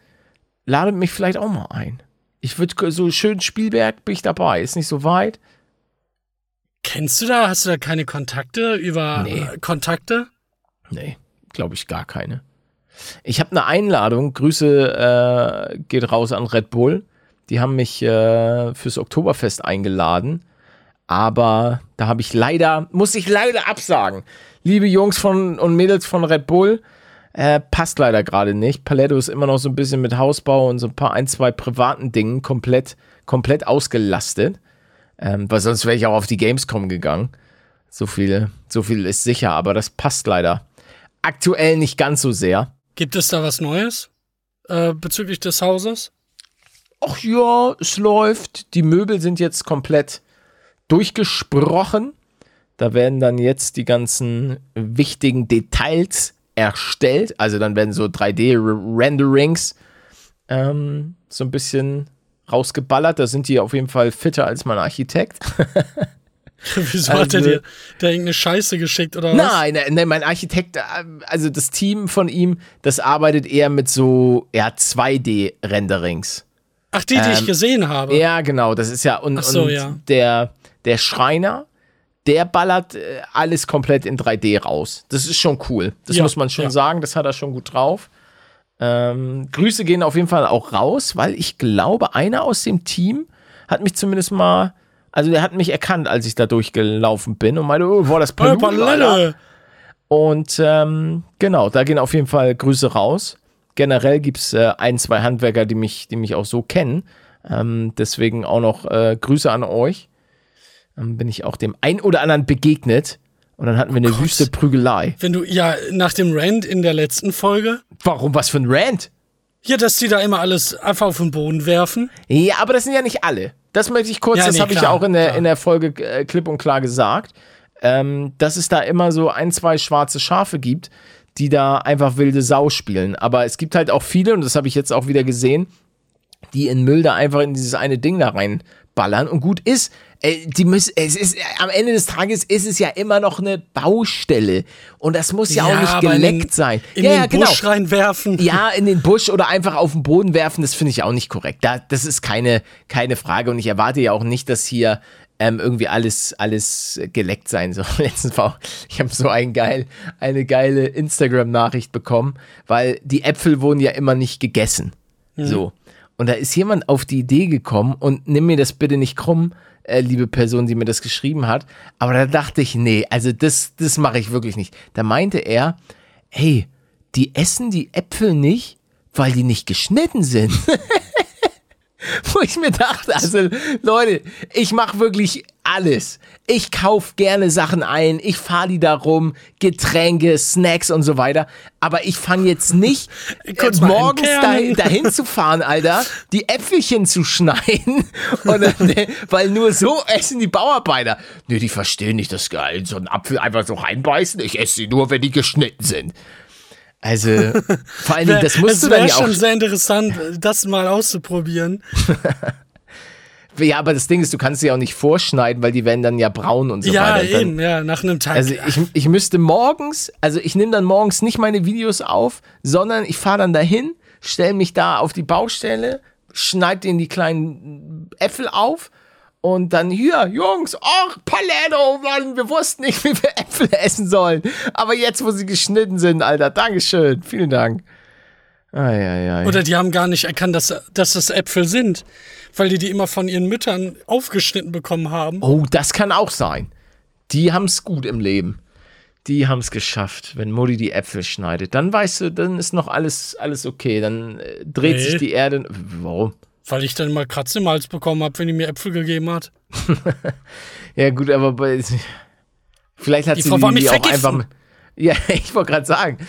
Ladet mich vielleicht auch mal ein. Ich würde so schön Spielberg bin ich dabei. Ist nicht so weit. Kennst du da? Hast du da keine Kontakte über Nee. äh, Kontakte? Nee, glaube ich gar keine. Ich habe eine Einladung. Grüße äh, geht raus an Red Bull. Die haben mich äh, fürs Oktoberfest eingeladen. Aber da habe ich leider, muss ich leider absagen. Liebe Jungs von, und Mädels von Red Bull, äh, passt leider gerade nicht. Paletto ist immer noch so ein bisschen mit Hausbau und so ein paar, ein, zwei privaten Dingen komplett, komplett ausgelastet. Ähm, weil sonst wäre ich auch auf die Gamescom gegangen. So viel, so viel ist sicher, aber das passt leider aktuell nicht ganz so sehr. Gibt es da was Neues äh, bezüglich des Hauses? Ach ja, es läuft. Die Möbel sind jetzt komplett durchgesprochen. Da werden dann jetzt die ganzen wichtigen Details erstellt. Also dann werden so 3D-Renderings ähm, so ein bisschen rausgeballert. Da sind die auf jeden Fall fitter als mein Architekt. Wieso hat er Also- dir da irgendeine Scheiße geschickt oder was? Nein, nein, mein Architekt, äh, also das Team von ihm, das arbeitet eher mit so ja, 2D-Renderings. Ach, die, die ich Ähm, gesehen habe. Ja, genau, das ist ja und, Ach so, und ja. der der Schreiner, der ballert äh, alles komplett in 3D raus. Das ist schon cool. Das Ja, muss man schon ja. sagen, das hat er schon gut drauf. Ähm, Grüße gehen auf jeden Fall auch raus, weil ich glaube, einer aus dem Team hat mich zumindest mal, also der hat mich erkannt, als ich da durchgelaufen bin und meinte, oh, boah, das Äh. Palette. Und ähm, genau, da gehen auf jeden Fall Grüße raus. Generell gibt es äh, ein, zwei Handwerker, die mich, die mich auch so kennen. Ähm, deswegen auch noch äh, Grüße an euch. Ähm, bin ich auch dem ein oder anderen begegnet. Und dann hatten wir eine Gott. wüste Prügelei. Wenn du, ja, nach dem Rant in der letzten Folge, Warum? Was für ein Rant? ja, dass die da immer alles einfach auf den Boden werfen. Ja, aber das sind ja nicht alle. Das möchte ich kurz, Ja, das nee, habe ich ja auch in der, klar. in der Folge äh, klipp und klar gesagt, ähm, dass es da immer so ein, zwei schwarze Schafe gibt, die da einfach wilde Sau spielen. Aber es gibt halt auch viele, und das habe ich jetzt auch wieder gesehen, die in Müll da einfach in dieses eine Ding da reinballern und gut ist. Äh, die müssen, es ist, am Ende des Tages ist es ja immer noch eine Baustelle. Und das muss ja, auch nicht in geleckt den, sein. In ja, den ja, genau. Busch reinwerfen. Ja, in den Busch oder einfach auf den Boden werfen, das finde ich auch nicht korrekt. Da, das ist keine, keine Frage und ich erwarte ja auch nicht, dass hier ähm, irgendwie alles, alles geleckt sein soll. Letztens war auch, ich habe so ein geil, eine geile Instagram-Nachricht bekommen, weil die Äpfel wurden ja immer nicht gegessen. So. Und da ist jemand auf die Idee gekommen und nimm mir das bitte nicht krumm, äh, liebe Person, die mir das geschrieben hat. Aber da dachte ich, nee, also das, das mache ich wirklich nicht. Da meinte er, hey, die essen die Äpfel nicht, weil die nicht geschnitten sind. Wo ich mir dachte, also Leute, ich mache wirklich alles. Ich kaufe gerne Sachen ein, ich fahre die da rum, Getränke, Snacks und so weiter. Aber ich fange jetzt nicht Kurz äh, morgens dahin, dahin zu fahren, Alter, die Äpfelchen zu schneiden. Dann, äh, weil nur so essen die Bauarbeiter. Nö, die verstehen nicht das geil. So einen Apfel einfach so reinbeißen. Ich esse sie nur, wenn die geschnitten sind. Also, vor allen Dingen, das musst es du dann wäre ja auch schon sehr interessant, das mal auszuprobieren. Ja, aber das Ding ist, du kannst sie auch nicht vorschneiden, weil die werden dann ja braun und so ja, weiter. Dann- eben, ja, nach einem Tag. Also ich, ich müsste morgens, also ich nehme dann morgens nicht meine Videos auf, sondern ich fahre dann dahin, stelle mich da auf die Baustelle, schneide denen die kleinen Äpfel auf und dann hier, Jungs, ach, Paletto, Mann, wir wussten nicht, wie wir Äpfel essen sollen. Aber jetzt, wo sie geschnitten sind, Alter, Dankeschön, vielen Dank. Eieiei. Oder die haben gar nicht erkannt, dass, dass das Äpfel sind, weil die die immer von ihren Müttern aufgeschnitten bekommen haben. Oh, das kann auch sein. Die haben es gut im Leben. Die haben es geschafft, wenn Mutti die Äpfel schneidet. Dann weißt du, dann ist noch alles, alles okay. Dann äh, dreht Nee. sich die Erde. Warum? Weil ich dann mal Kratzen im Hals bekommen habe, wenn die mir Äpfel gegeben hat. Ja, gut, aber bei, vielleicht hat Die sie Frau die, die auch einfach. Ja, ich wollte gerade sagen.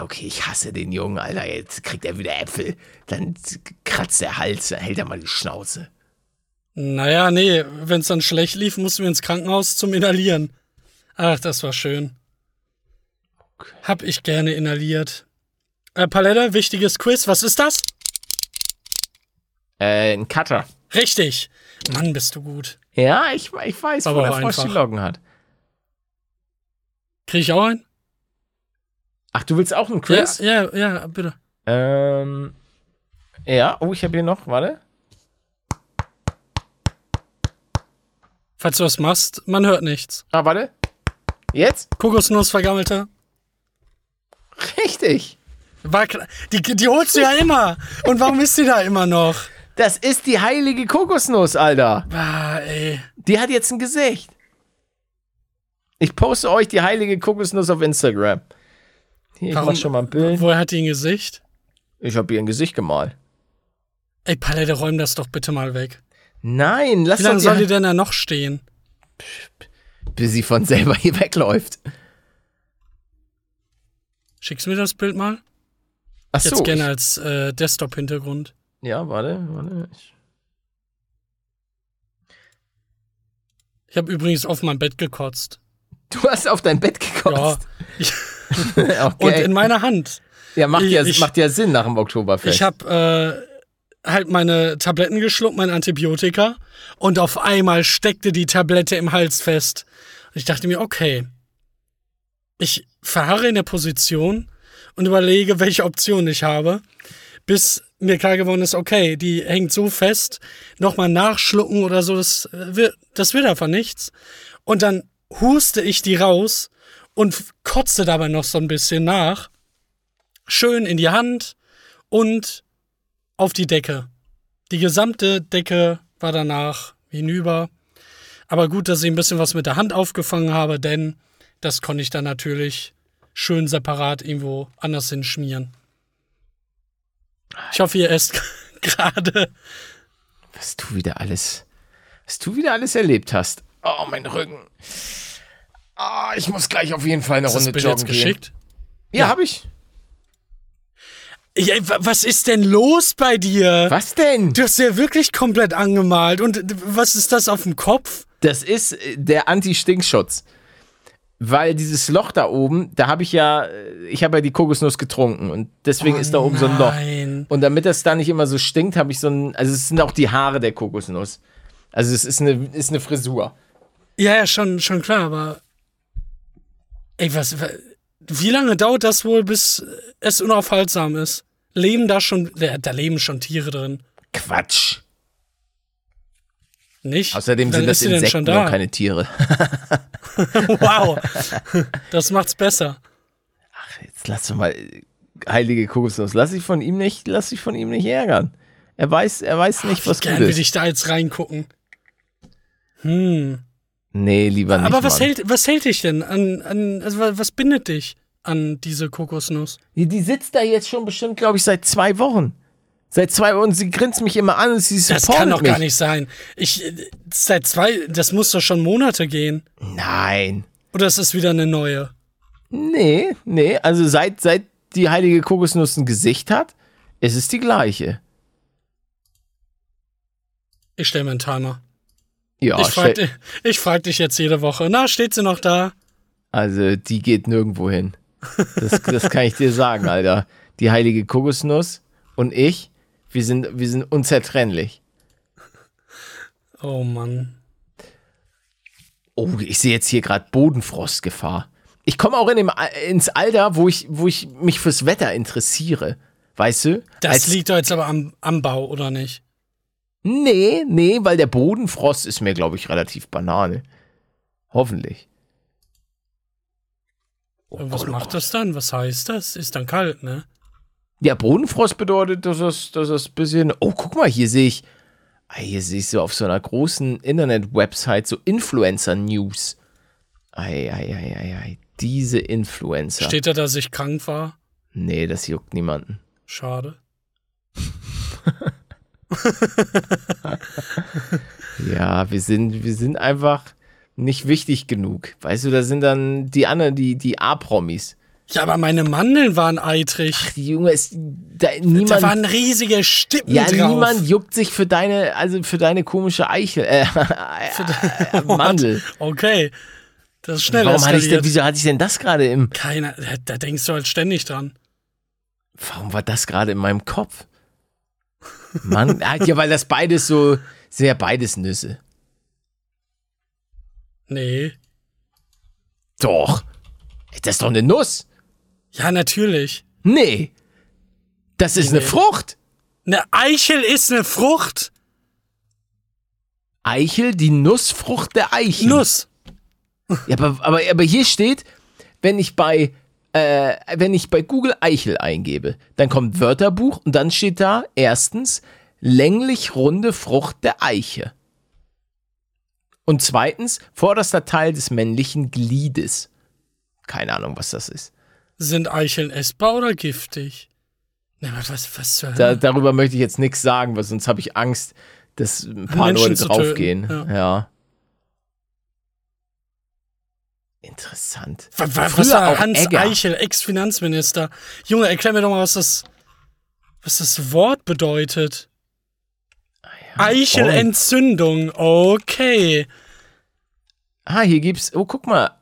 Okay, ich hasse den Jungen, Alter. Jetzt kriegt er wieder Äpfel. Dann kratzt der Hals, dann hält er mal die Schnauze. Naja, nee, wenn es dann schlecht lief, mussten wir ins Krankenhaus zum Inhalieren. Ach, das war schön. Hab ich gerne inhaliert. Äh, Paletta, wichtiges Quiz. Was ist das? Äh, ein Cutter. Richtig. Mann, bist du gut. Ja, ich, ich weiß, Aber wo der Frosch die. Locken hat. Krieg ich auch einen? Ach, du willst auch einen Quiz? Ja, ja, ja, bitte. Ähm, ja, oh, ich habe hier noch, warte. Falls du was machst, man hört nichts. Ah, warte. Jetzt? Kokosnuss vergammelter. Richtig. War. Die, die holst du ja immer. Und warum ist die da immer noch? Das ist die heilige Kokosnuss, Alter. Ah, ey. Die hat jetzt ein Gesicht. Ich poste euch die heilige Kokosnuss auf Instagram. Hier, ich mach schon mal ein Bild. Woher hat die ein Gesicht? Ich habe ihr ein Gesicht gemalt. Ey, Palette, räum das doch bitte mal weg. Nein, lass Wie lange soll die denn da noch stehen? bis sie von selber hier wegläuft. Schickst du mir das Bild mal? Ach Jetzt so. gerne ich, als äh, Desktop-Hintergrund. Ja, warte, warte. Ich, Ich habe übrigens auf mein Bett gekotzt. du hast auf dein Bett Ja. gekotzt. Ich, okay. Und in meiner Hand. ja, macht ja, ich- macht ja Sinn nach dem Oktoberfest. Ich habe äh, halt meine Tabletten geschluckt, mein Antibiotika. Und auf einmal steckte die Tablette im Hals fest. Und ich dachte mir, okay. Ich verharre in der Position und überlege, welche Option ich habe, bis mir klar geworden ist, okay, die hängt so fest, nochmal nachschlucken oder so, das äh, wird, das wird einfach nichts. Und dann huste ich die raus und kotzte dabei noch so ein bisschen nach. Schön in die Hand und auf die Decke. Die gesamte Decke war danach hinüber. Aber gut, dass ich ein bisschen was mit der Hand aufgefangen habe, denn das konnte ich dann natürlich schön separat irgendwo anders hinschmieren. Ich hoffe, ihr esst gerade. Was du wieder alles, was du wieder alles erlebt hast. Oh, mein Rücken. Ah, ich muss gleich auf jeden Fall eine Ist das Runde Bild joggen jetzt gehen. geschickt? Ja, Ja. habe ich. Ja, wa- was ist denn los bei dir? Was denn? Du hast ja wirklich komplett angemalt. Und was ist das auf dem Kopf? Das ist äh, der Anti-Stinkschutz. Weil dieses Loch da oben, da habe ich ja, ich habe ja die Kokosnuss getrunken und deswegen Oh ist da oben so ein Loch. Und damit das da nicht immer so stinkt, habe ich so ein, also es sind auch die Haare der Kokosnuss. Also es ist eine, ist eine Frisur. Ja, ja, schon, schon klar, aber. Ey, was. wa- Wie lange dauert das wohl, bis es unaufhaltsam ist? Leben da schon. Da leben schon Tiere drin. Quatsch. Nicht? Außerdem Wann sind das Insekten und da? keine Tiere. Wow. Das macht's besser. Jetzt lass doch mal, heilige Kokosnuss, lass dich von ihm nicht, lass dich von ihm nicht ärgern. Er weiß, er weiß nicht, was gut Gern will ist. ich da jetzt reingucken. Hm. Nee, lieber nicht. Aber was Mann. hält, was hält dich denn an, an also wa- was bindet dich an diese Kokosnuss? Die, die sitzt da jetzt schon bestimmt, glaube ich, seit zwei Wochen. Seit zwei Wochen, sie grinst mich immer an und sie Das supportet kann doch mich. gar nicht sein. Ich, seit zwei, das muss doch schon Monate gehen. Nein. Oder ist es wieder eine neue? Nee, nee, also seit, seit die heilige Kokosnuss ein Gesicht hat, ist es die gleiche. Ich stelle mir einen Timer. Ja, ich frage frag dich jetzt jede Woche. Na, steht sie noch da? also die geht nirgendwo hin. Das, das kann ich dir sagen, Alter. Die heilige Kokosnuss und ich, wir sind, wir sind unzertrennlich. Oh Mann. Oh, ich sehe jetzt hier gerade Bodenfrostgefahr. Ich komme auch in dem, ins Alter, wo ich, wo ich mich fürs Wetter interessiere. Weißt du? Das Als- liegt doch jetzt aber am, am Bau, oder nicht? Nee, nee, weil der Bodenfrost ist mir, glaube ich, relativ banane. Hoffentlich. Oh was Gott, oh macht Gott. das dann? Was heißt das? Ist dann kalt, ne? Ja, Bodenfrost bedeutet, dass das, dass das ein bisschen. Oh, guck mal, hier sehe ich. ah, Hier sehe ich so auf so einer großen Internet-Website so Influencer-News. Ei, ei, ei, ei, ei. Diese Influencer. Steht da, dass ich krank war? Nee, das juckt niemanden. Schade. Ja, wir sind, wir sind einfach nicht wichtig genug. Weißt du, da sind dann die anderen, die, die A-Promis. Ja, aber meine Mandeln waren eitrig. Die Junge ist. Da, da niemand, waren riesige Stippen ja, drauf. niemand juckt sich für deine, also für deine komische Eichel, äh, äh, Mandel. Okay. Das ist schnell Warum hatte ich denn, wieso hatte ich denn das gerade im, Keiner, da, da denkst du halt ständig dran. warum war das gerade in meinem Kopf? Mann, ah, ja, weil das beides so, sehr beides Nüsse. Nee. Doch. Das ist doch eine Nuss. Ja, natürlich. Nee. Das ist eine Nee. Frucht. Eine Eichel ist eine Frucht. Eichel, die Nussfrucht der Eichel. Nuss. Ja, aber, aber, aber hier steht, wenn ich bei äh, wenn ich bei Google Eichel eingebe, dann kommt Wörterbuch und dann steht da erstens länglich runde Frucht der Eiche. Und zweitens vorderster Teil des männlichen Gliedes. Keine Ahnung, was das ist. Sind Eicheln essbar oder giftig? Na, was, was, was zur Da, darüber möchte ich jetzt nichts sagen, weil sonst habe ich Angst, dass ein paar Menschen Leute draufgehen. töten, Ja. Interessant. Wa- wa- Früher Was war Hans Egger. Eichel, Ex-Finanzminister? Junge, erklär mir doch mal, was das, was das Wort bedeutet. Eichelentzündung, okay. Ah, hier gibt's. Oh, guck mal.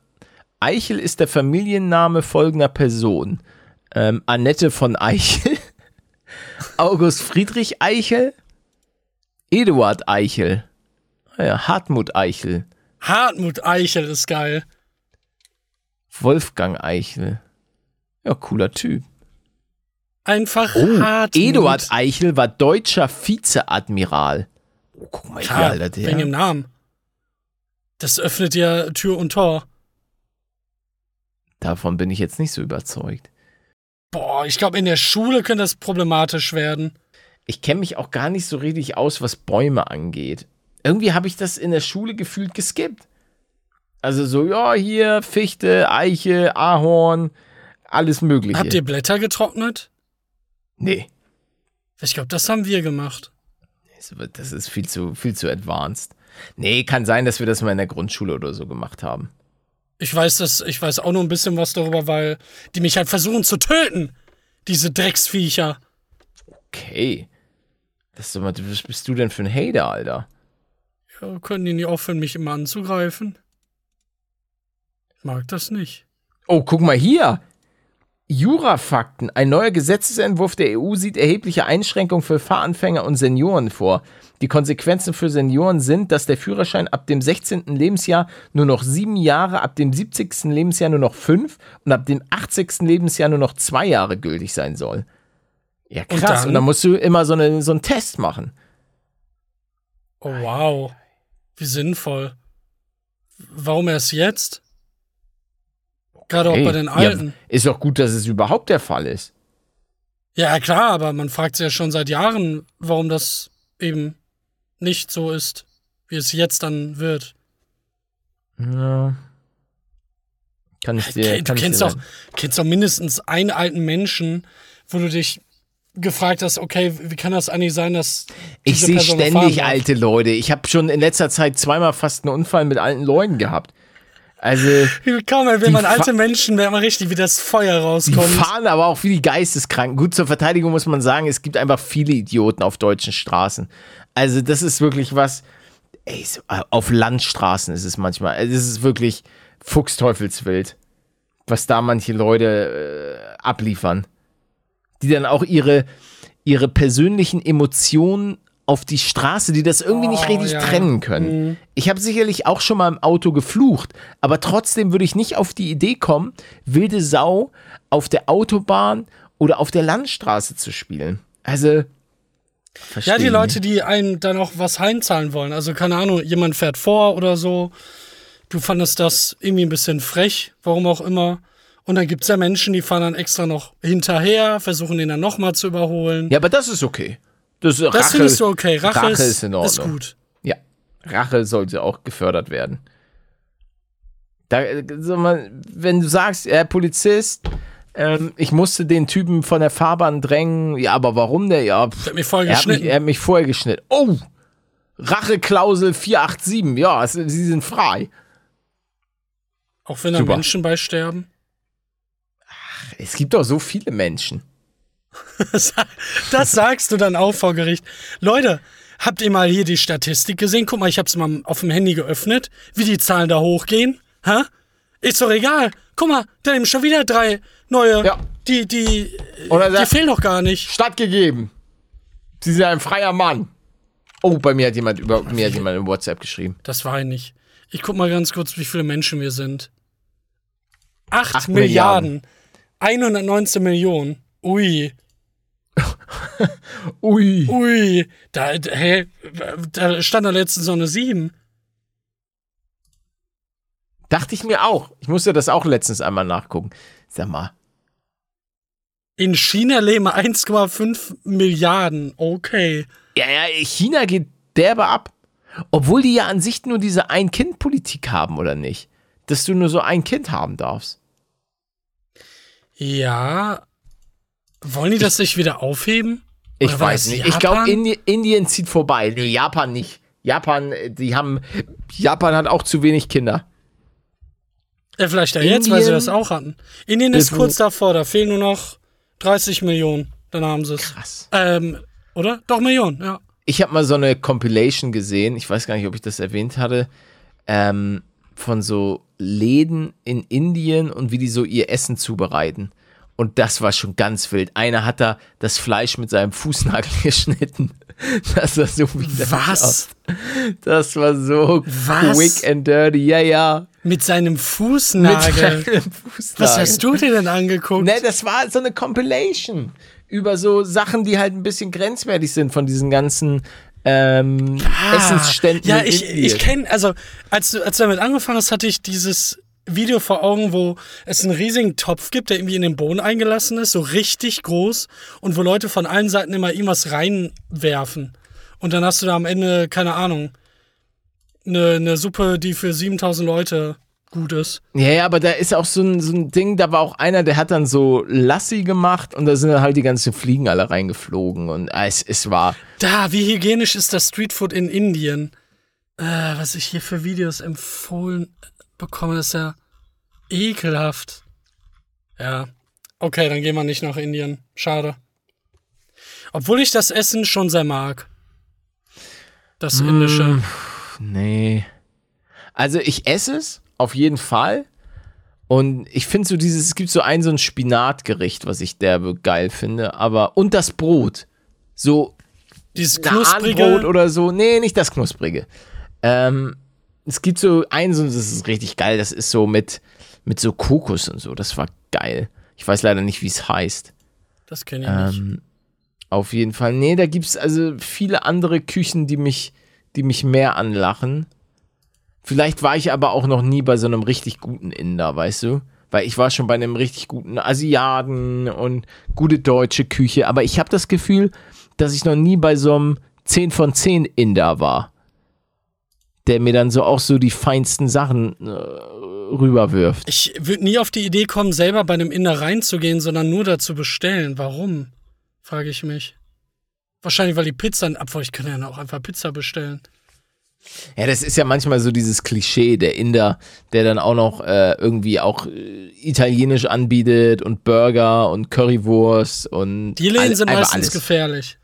Eichel ist der Familienname folgender Person: ähm, Annette von Eichel, August Friedrich Eichel, Eduard Eichel, ah ja, Hartmut Eichel, Hartmut Eichel ist geil. Wolfgang Eichel. Ja, cooler Typ. Einfach Oh, hart. Eduard Eichel war deutscher Vizeadmiral. Oh, guck mal hier, Alter. wegen dem Der. Namen. Das öffnet ja Tür und Tor. Davon bin ich jetzt nicht so überzeugt. Boah, ich glaube, in der Schule könnte das problematisch werden. Ich kenne mich auch gar nicht so richtig aus, was Bäume angeht. Irgendwie habe ich das in der Schule gefühlt geskippt. Also so, ja, hier Fichte, Eiche, Ahorn, alles Mögliche. Habt ihr Blätter getrocknet? nee, Ich glaube, das haben wir gemacht. das ist viel zu, viel zu advanced. Nee, kann sein, dass wir das mal in der Grundschule oder so gemacht haben. Ich weiß das, ich weiß auch nur ein bisschen was darüber, weil die mich halt versuchen zu töten. Diese Drecksviecher. Okay. Das mal, was bist du denn für ein Hater, Alter? Ja, können die nicht aufhören, mich immer anzugreifen? Ich mag das nicht. Oh, guck mal hier. Jurafakten. Ein neuer Gesetzesentwurf der EU sieht erhebliche Einschränkungen für Fahranfänger und Senioren vor. Die Konsequenzen für Senioren sind, dass der Führerschein ab dem 16. Lebensjahr nur noch sieben Jahre, ab dem 70. Lebensjahr nur noch fünf und ab dem 80. Lebensjahr nur noch zwei Jahre gültig sein soll. Ja, krass. Und dann? dann, musst du immer so, eine, so einen Test machen. Oh, wow. Wie sinnvoll. Warum erst jetzt? Gerade auch bei den Alten. Ja, ist doch gut, dass es überhaupt der Fall ist. Ja, klar, aber man fragt sich ja schon seit Jahren, warum das eben nicht so ist, wie es jetzt dann wird. Ja. Kann ich dir. Du kann ich kennst dir doch, kennst doch mindestens einen alten Menschen, wo du dich gefragt hast, okay, wie kann das eigentlich sein, dass Ich sehe ständig alte Leute. Ich habe schon in letzter Zeit zweimal fast einen Unfall mit alten Leuten gehabt. Also, Kaum, wenn Die man alte Menschen, merkt man richtig, wie das Feuer die rauskommt. fahren aber auch wie die Geisteskranken. Gut, zur Verteidigung muss man sagen, es gibt einfach viele Idioten auf deutschen Straßen. Also, das ist wirklich was. Ey, äh, auf Landstraßen ist es manchmal. Also, Es ist wirklich Fuchsteufelswild, was da manche Leute äh, abliefern. Die dann auch ihre, ihre persönlichen Emotionen auf die Straße, die das irgendwie nicht Oh, richtig ja. trennen können. Ich habe sicherlich auch schon mal im Auto geflucht, aber trotzdem würde ich nicht auf die Idee kommen, wilde Sau auf der Autobahn oder auf der Landstraße zu spielen. Also. Ja, die Leute, nicht. die einem dann auch was heimzahlen wollen. Also, keine Ahnung, jemand fährt vor oder so. Du fandest das irgendwie ein bisschen frech, warum auch immer. Und dann gibt's ja Menschen, die fahren dann extra noch hinterher, versuchen den dann nochmal zu überholen. Ja, aber das ist okay. Das, das Rache, findest du okay. Rache, Rache ist, ist in Ordnung. ist gut. Ja, Rache sollte auch gefördert werden. Da, sag mal, wenn du sagst, Herr Polizist, ähm, ich musste den Typen von der Fahrbahn drängen, ja, aber warum der? Ja, pff, Ich hab mich voll er, hat mich, geschnitten. er hat mich vorher geschnitten. Oh! Racheklausel 487, ja, es, sie sind frei. Auch wenn da. Menschen bei sterben. Es gibt doch so viele Menschen. Das sagst du dann auch vor Gericht. Leute, habt ihr mal hier die Statistik gesehen? Guck mal, ich hab's mal auf dem Handy geöffnet, wie die Zahlen da hochgehen. Hä? Ist doch egal. Guck mal, da nehmen schon wieder drei neue. Ja. Die, die, Oder die fehlen doch gar nicht. Stattgegeben. Sie sind ein freier Mann. Oh, bei mir hat jemand über mir hat jemand in WhatsApp geschrieben. Das war ich nicht. Ich guck mal ganz kurz, wie viele Menschen wir sind. Acht, Acht Milliarden. 119 Millionen. Ui, Ui. ui. Da, hä, da stand da letztens so eine 7. Dachte ich mir auch. Ich musste das auch letztens einmal nachgucken. Sag mal. In China leben 1,5 Milliarden. Okay. Ja, ja, China geht derbe ab. Obwohl die ja an sich nur diese Ein-Kind-Politik haben, oder nicht? Dass du nur so ein Kind haben darfst. Ja. Wollen die das sich wieder aufheben? Ich weiß nicht. Ich glaube? Indi Indien zieht vorbei. Nee, Japan nicht. Japan, äh, die haben. Japan hat auch zu wenig Kinder. Ja, vielleicht ja jetzt, weil sie das auch hatten. Indien ist ist kurz davor, da fehlen nur noch 30 Millionen. Dann haben sie es. Krass. Ähm, oder? Doch, Millionen, ja. Ich habe mal so eine Compilation gesehen. Ich weiß gar nicht, ob ich das erwähnt hatte. Ähm, von so Läden in Indien und wie die so ihr Essen zubereiten. Und das war schon ganz wild. Einer hat da das Fleisch mit seinem Fußnagel geschnitten. Das war so widerlich Was? aus. Das war so Was? quick and dirty. Ja, ja. Mit seinem Mit Fußnagel. seinem Fußnagel. Was hast du dir denn angeguckt? Ne, das war so eine Compilation über so Sachen, die halt ein bisschen grenzwertig sind von diesen ganzen ähm, Essensständen. Ja, ich, ich kenne, also als du, als du damit angefangen hast, hatte ich dieses Video vor Augen, wo es einen riesigen Topf gibt, der irgendwie in den Boden eingelassen ist, so richtig groß und wo Leute von allen Seiten immer irgendwas reinwerfen. Und dann hast du da am Ende, keine Ahnung, eine, eine Suppe, die für 7000 Leute gut ist. Ja, ja, aber da ist auch so ein, so ein Ding, da war auch einer, der hat dann so Lassi gemacht und da sind dann halt die ganzen Fliegen alle reingeflogen und äh, es, es war. Da, wie hygienisch ist das Streetfood in Indien? Äh, was ich hier für Videos empfohlen bekomme, ist ja ekelhaft. Ja. Okay, dann gehen wir nicht nach Indien. Schade. Obwohl ich das Essen schon sehr mag. Das indische. Nee. Also ich esse es, auf jeden Fall. Und ich finde so dieses, es gibt so ein so ein Spinatgericht, was ich derbe geil finde, aber und das Brot. So Dieses knusprige. oder so. Nee, nicht das knusprige. Ähm, es gibt so eins und das ist richtig geil, das ist so mit, mit so Kokos und so. Das war geil. Ich weiß leider nicht, wie es heißt. Das kenne ich nicht. Ähm, auf jeden Fall. Nee, da gibt es also viele andere Küchen, die mich, die mich mehr anlachen. Vielleicht war ich aber auch noch nie bei so einem richtig guten Inder, weißt du? Weil ich war schon bei einem richtig guten Asiaten und gute deutsche Küche. Aber ich habe das Gefühl, dass ich noch nie bei so einem 10 von 10 Inder war. Der mir dann so auch so die feinsten Sachen äh, rüberwirft. Ich würde nie auf die Idee kommen, selber bei einem Inder reinzugehen, sondern nur dazu bestellen. Warum? Frage ich mich. Wahrscheinlich, weil die Pizza, obwohl ich kann ja auch einfach Pizza bestellen. Ja, das ist ja manchmal so dieses Klischee, der Inder, der dann auch noch äh, irgendwie auch äh, italienisch anbietet und Burger und Currywurst und Die Läden all- sind meistens alles. gefährlich,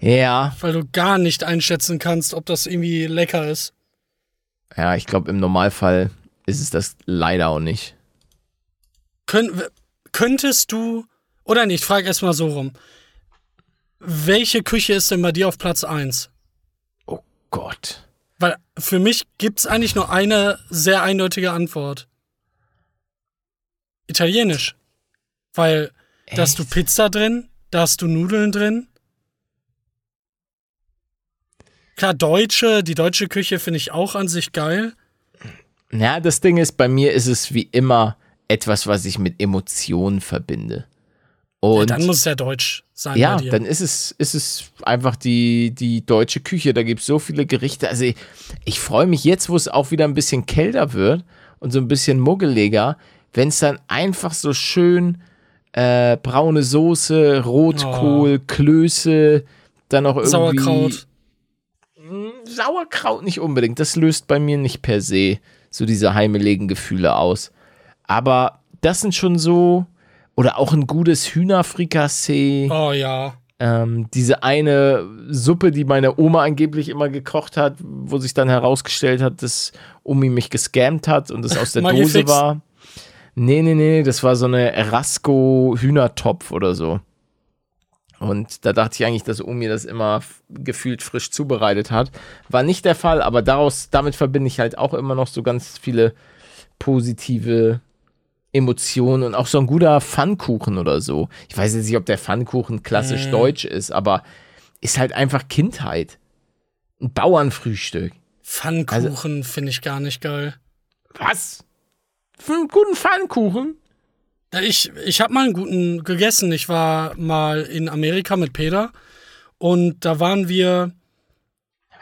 Ja, weil du gar nicht einschätzen kannst, ob das irgendwie lecker ist. ja, ich glaube im Normalfall ist es das leider auch nicht. Könnt, könntest du, oder nicht, frag erstmal so rum. Welche Küche ist denn bei dir auf Platz 1? Oh Gott. Weil für mich gibt's eigentlich nur eine sehr eindeutige Antwort. Italienisch. Weil da hast du Echt? Pizza drin, da hast du Nudeln drin. Klar, deutsche, die deutsche Küche finde ich auch an sich geil. Ja, das Ding ist, bei mir ist es wie immer etwas, was ich mit Emotionen verbinde. Ja, Und dann muss es ja deutsch sein Ja, dann ist es, ist es einfach die, die deutsche Küche. Da gibt es so viele Gerichte. Also ich, ich freue mich jetzt, wo es auch wieder ein bisschen kälter wird und so ein bisschen muggeliger, wenn es dann einfach so schön äh, braune Soße, Rotkohl, Klöße, dann noch irgendwie Sauerkraut. Sauerkraut nicht unbedingt. Das löst bei mir nicht per se so diese heimeligen Gefühle aus. Aber das sind schon so oder auch ein gutes Hühnerfrikassee. Oh ja. Ähm, diese eine Suppe, die meine Oma angeblich immer gekocht hat, wo sich dann herausgestellt hat, dass Omi mich gescammt hat und es aus der Dose war. Nee, nee, nee, das war so eine Erasco-Hühnertopf oder so. Und da dachte ich eigentlich, dass Omi das immer gefühlt frisch zubereitet hat. War nicht der Fall, aber daraus, damit verbinde ich halt auch immer noch so ganz viele positive Emotionen und auch so ein guter Pfannkuchen oder so. Ich weiß jetzt nicht, ob der Pfannkuchen klassisch Äh. deutsch ist, aber ist halt einfach Kindheit. Ein Bauernfrühstück. Pfannkuchen Also finde ich gar nicht geil. Was? Für einen guten Pfannkuchen? Ich, ich habe mal einen guten gegessen. Ich war mal in Amerika mit Peter und da waren wir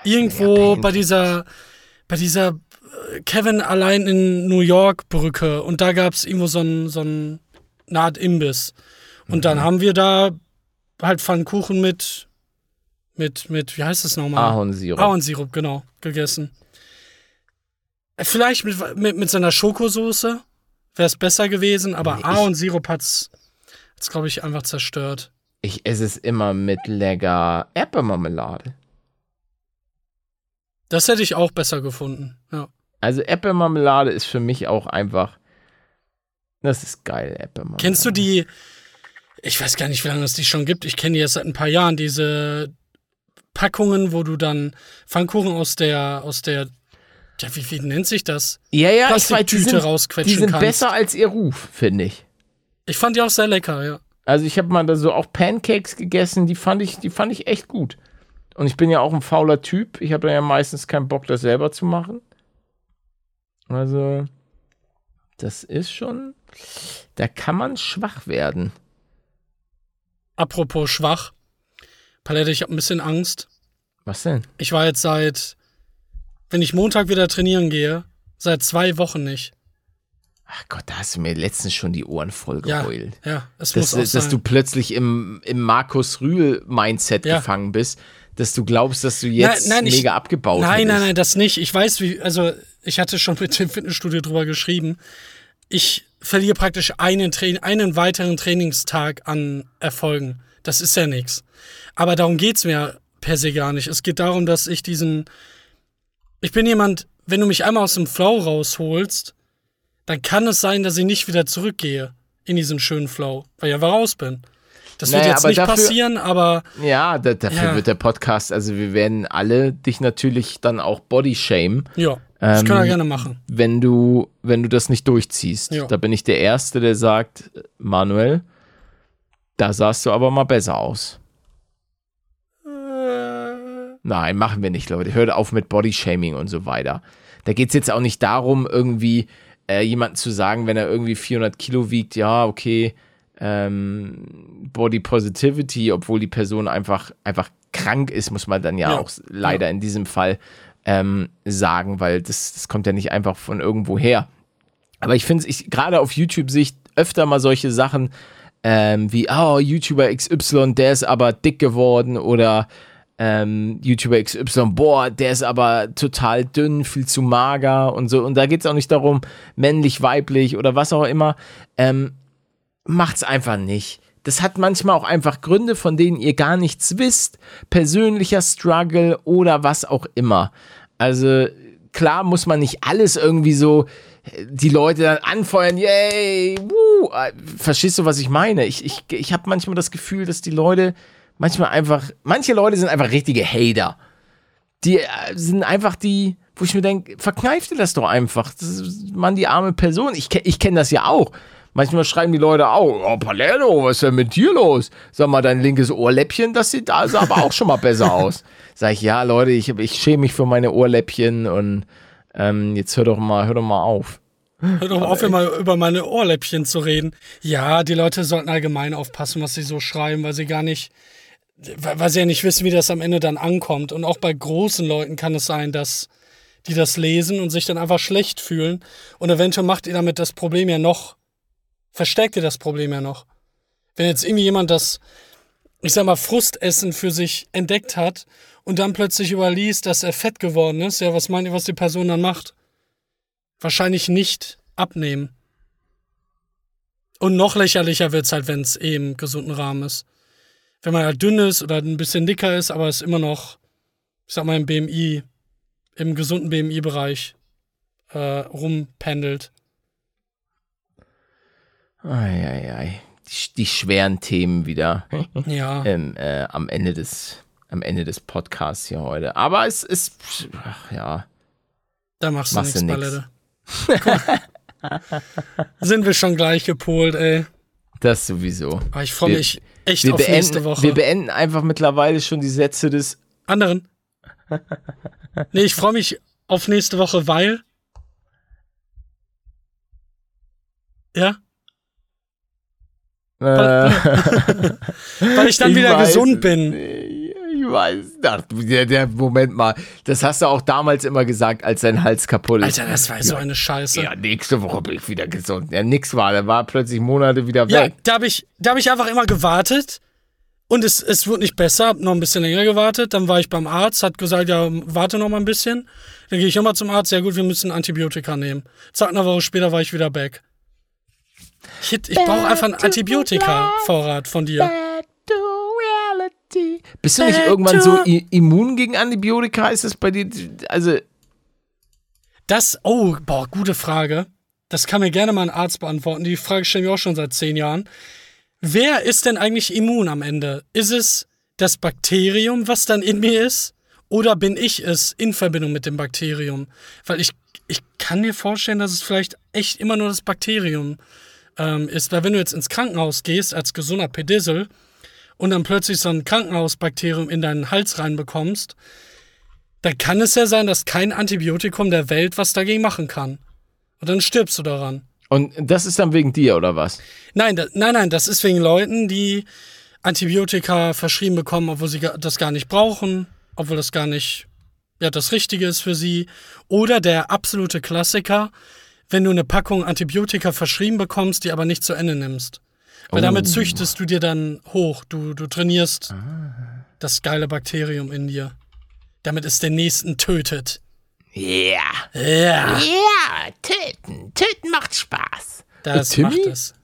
irgendwo bei dieser, bei dieser äh, Kevin allein in New York Brücke und da gab es irgendwo so ein, so ein eine Art Imbiss. Und Mhm. dann haben wir da halt Pfannkuchen mit, mit, mit, wie heißt das nochmal? Ahornsirup. Ahornsirup, genau, gegessen. Äh, Vielleicht mit, mit, mit so einer Schokosoße wäre es besser gewesen, aber Nee, ich- Ahornsirup hat's, hat's glaube ich, einfach zerstört. Ich esse es immer mit lecker Erdbeermarmelade. Das hätte ich auch besser gefunden. Ja. Also Erdbeermarmelade ist für mich auch einfach. Das ist geil, Erdbeermarmelade. Kennst du die, ich weiß gar nicht, wie lange es die schon gibt, ich kenne die jetzt seit ein paar Jahren, diese Packungen, wo du dann Pfannkuchen aus der, aus der, ja, wie, wie nennt sich das? Ja, ja, ich weiß, die sind, rausquetschen die sind kannst. besser als ihr Ruf, finde ich. Ich fand die auch sehr lecker, ja. Also ich habe mal da so auch Pancakes gegessen, die fand ich, die fand ich echt gut. Und ich bin ja auch ein fauler Typ. Ich habe ja meistens keinen Bock, das selber zu machen. Also, das ist schon, da kann man schwach werden. Apropos schwach. Palette, ich habe ein bisschen Angst. Was denn? Ich war jetzt seit, wenn ich Montag wieder trainieren gehe, seit zwei Wochen nicht. Ach Gott, da hast du mir letztens schon die Ohren voll Ja, geheult. ja, es dass, muss auch sein. dass du plötzlich im, im Markus Rühl-Mindset Ja. gefangen bist, dass du glaubst, dass du jetzt Nein, nein, ich- mega abgebaut Nein, nein, hättest. nein, das nicht. Ich weiß, wie, also ich hatte schon mit dem Fitnessstudio drüber geschrieben. Ich verliere praktisch einen, Tra einen weiteren Trainingstag an Erfolgen. Das ist ja nichts. Aber darum geht's mir per se gar nicht. Es geht darum, dass ich diesen. Ich bin jemand, wenn du mich einmal aus dem Flow rausholst, dann kann es sein, dass ich nicht wieder zurückgehe in diesen schönen Flow, weil ich einfach raus bin. Das wird Naja, jetzt aber nicht dafür- passieren, aber Ja, da, dafür Ja. wird der Podcast, also wir werden alle dich natürlich dann auch body shame, ja, das Ähm, kann er gerne machen. wenn du, wenn du das nicht durchziehst. Ja. Da bin ich der Erste, der sagt, Manuel, da sahst du aber mal besser aus. Nein, machen wir nicht, Leute. Hört auf mit Bodyshaming und so weiter. Da geht es jetzt auch nicht darum, irgendwie äh, jemanden zu sagen, wenn er irgendwie 400 Kilo wiegt, ja, okay, ähm, Body Positivity, obwohl die Person einfach, einfach krank ist, muss man dann ja, Ja. auch leider in diesem Fall ähm, sagen, weil das, das kommt ja nicht einfach von irgendwo her. Aber ich finde es, gerade auf YouTube sehe ich öfter mal solche Sachen ähm, wie, oh, YouTuber XY, der ist aber dick geworden oder ähm, YouTuber XY, boah, der ist aber total dünn, viel zu mager und so. Und da geht es auch nicht darum, männlich, weiblich oder was auch immer. Ähm, macht's einfach nicht. Das hat manchmal auch einfach Gründe, von denen ihr gar nichts wisst. Persönlicher Struggle oder was auch immer. Also klar muss man nicht alles irgendwie so äh, die Leute dann anfeuern, yay, wuh. Äh, Verstehst du, was ich meine? Ich, ich, ich habe manchmal das Gefühl, dass die Leute manchmal einfach, manche Leute sind einfach richtige Hater. Die äh, sind einfach die, wo ich mir denke, verkneif dir das doch einfach. Das ist, Mann, die arme Person. Ich, ich kenne das ja auch. Manchmal schreiben die Leute auch, oh Palermo, was ist denn mit dir los? Sag mal, dein linkes Ohrläppchen, das sieht da sah aber auch schon mal besser aus. Sag ich, ja, Leute, ich, ich schäme mich für meine Ohrläppchen und ähm, jetzt hör doch mal, hör doch mal auf. Hör doch mal auf, immer über meine Ohrläppchen zu reden. Ja, die Leute sollten allgemein aufpassen, was sie so schreiben, weil sie gar nicht, weil sie ja nicht wissen, wie das am Ende dann ankommt. Und auch bei großen Leuten kann es sein, dass die das lesen und sich dann einfach schlecht fühlen. Und eventuell macht ihr damit das Problem ja noch, verstärkt ihr das Problem ja noch. Wenn jetzt irgendwie jemand das, ich sag mal, Frustessen für sich entdeckt hat und dann plötzlich überliest, dass er fett geworden ist, ja, was meint ihr, was die Person dann macht? wahrscheinlich nicht abnehmen. Und noch lächerlicher wird's halt, wenn es eh im gesunden Rahmen ist. Wenn man halt dünn ist oder ein bisschen dicker ist, aber es immer noch, ich sag mal, im BMI, im gesunden BMI-Bereich äh, rumpendelt. Eieiei. Die, die schweren Themen wieder Ja. ähm, äh, am Ende des am Ende des Podcasts hier heute. Aber es ist, ach ja, Da machst du nichts. Ballette. Sind wir schon gleich gepolt, ey. Das sowieso. Aber ich freue Wir- mich echt Wir auf nächste beenden, Woche. wir beenden einfach mittlerweile schon die Sätze des Anderen. Nee, ich freue mich auf nächste Woche, weil. Ja, äh, weil ich dann wieder weiß, gesund bin. Ich weiß. Ach, der, der, Moment mal. Das hast du auch damals immer gesagt, als dein Hals kaputt ist. Alter, das war so eine Scheiße. Ja, nächste Woche bin ich wieder gesund. Ja, nix war. Da war plötzlich Monate wieder Ja, weg. da habe ich, da hab ich einfach immer gewartet und es, es wurde nicht besser, hab noch ein bisschen länger gewartet. Dann war ich beim Arzt, hat gesagt, ja, warte noch mal ein bisschen. Dann gehe ich nochmal zum Arzt, ja gut, wir müssen Antibiotika nehmen. Zack, eine Woche später war ich wieder back. Ich, hätt- ich brauche einfach einen Antibiotika-Vorrat von dir. Bist du nicht irgendwann so immun gegen Antibiotika? Ist das bei dir? Also, Das, oh, boah, gute Frage. Das kann mir gerne mal ein Arzt beantworten. Die Frage stellen wir auch schon seit zehn Jahren. Wer ist denn eigentlich immun am Ende? Ist es das Bakterium, was dann in mir ist? Oder bin ich es in Verbindung mit dem Bakterium? Weil ich, ich kann mir vorstellen, dass es vielleicht echt immer nur das Bakterium ähm, ist, weil wenn du jetzt ins Krankenhaus gehst als gesunder Pedissel und dann plötzlich so ein Krankenhausbakterium in deinen Hals reinbekommst, dann kann es ja sein, dass kein Antibiotikum der Welt was dagegen machen kann. Und dann stirbst du daran. Und das ist dann wegen dir, oder was? Nein, da, nein, nein, das ist wegen Leuten, die Antibiotika verschrieben bekommen, obwohl sie das gar nicht brauchen, obwohl das gar nicht ja, das Richtige ist für sie. Oder der absolute Klassiker, wenn du eine Packung Antibiotika verschrieben bekommst, die aber nicht zu Ende nimmst. Weil Oh. damit züchtest du dir dann hoch. Du, du trainierst das geile Bakterium in dir. Damit es den nächsten tötet. Ja. Ja, Ja, töten. Töten macht Spaß. das Timmy? macht es.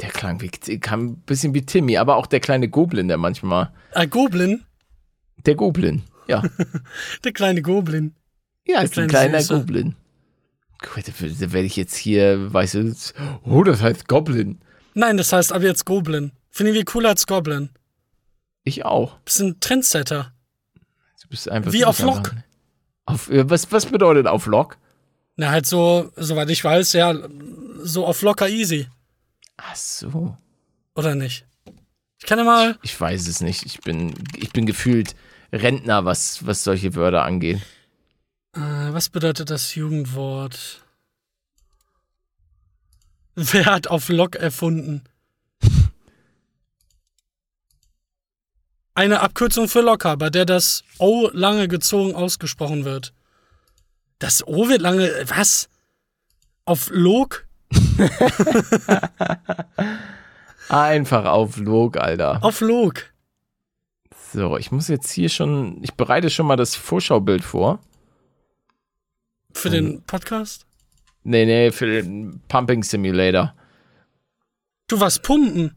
Der klang wie, kam ein bisschen wie Timmy, aber auch der kleine Goblin, der manchmal. Äh, Goblin, Der Goblin. Ja. der kleine Goblin. Ja, ist ein kleine kleiner Süße. Goblin. Gut, da werde ich jetzt hier, weißt du, oh, das heißt Goblin. Nein, das heißt ab jetzt Goblin. Finde ich wie cooler als Goblin. Ich auch. Bist ein Trendsetter. Du bist einfach Wie auf Lock. Auf, was, was bedeutet auf Lock? Na, halt so, soweit ich weiß, ja, so auf locker easy. Ach so. Oder nicht? Ich kann ja mal. Ich weiß es nicht. Ich bin, ich bin gefühlt Rentner, was, was solche Wörter angeht. Äh, was bedeutet das Jugendwort? Wer hat auf Lock erfunden? Eine Abkürzung für locker, bei der das O lange gezogen ausgesprochen wird. Das O wird lange. Was? Auf Log? Einfach auf Log, Alter. Auf Log. So, ich muss jetzt hier schon, ich bereite schon mal das Vorschaubild vor. Für den Podcast? Nee, nee, für den Pumping Simulator. Du warst pumpen.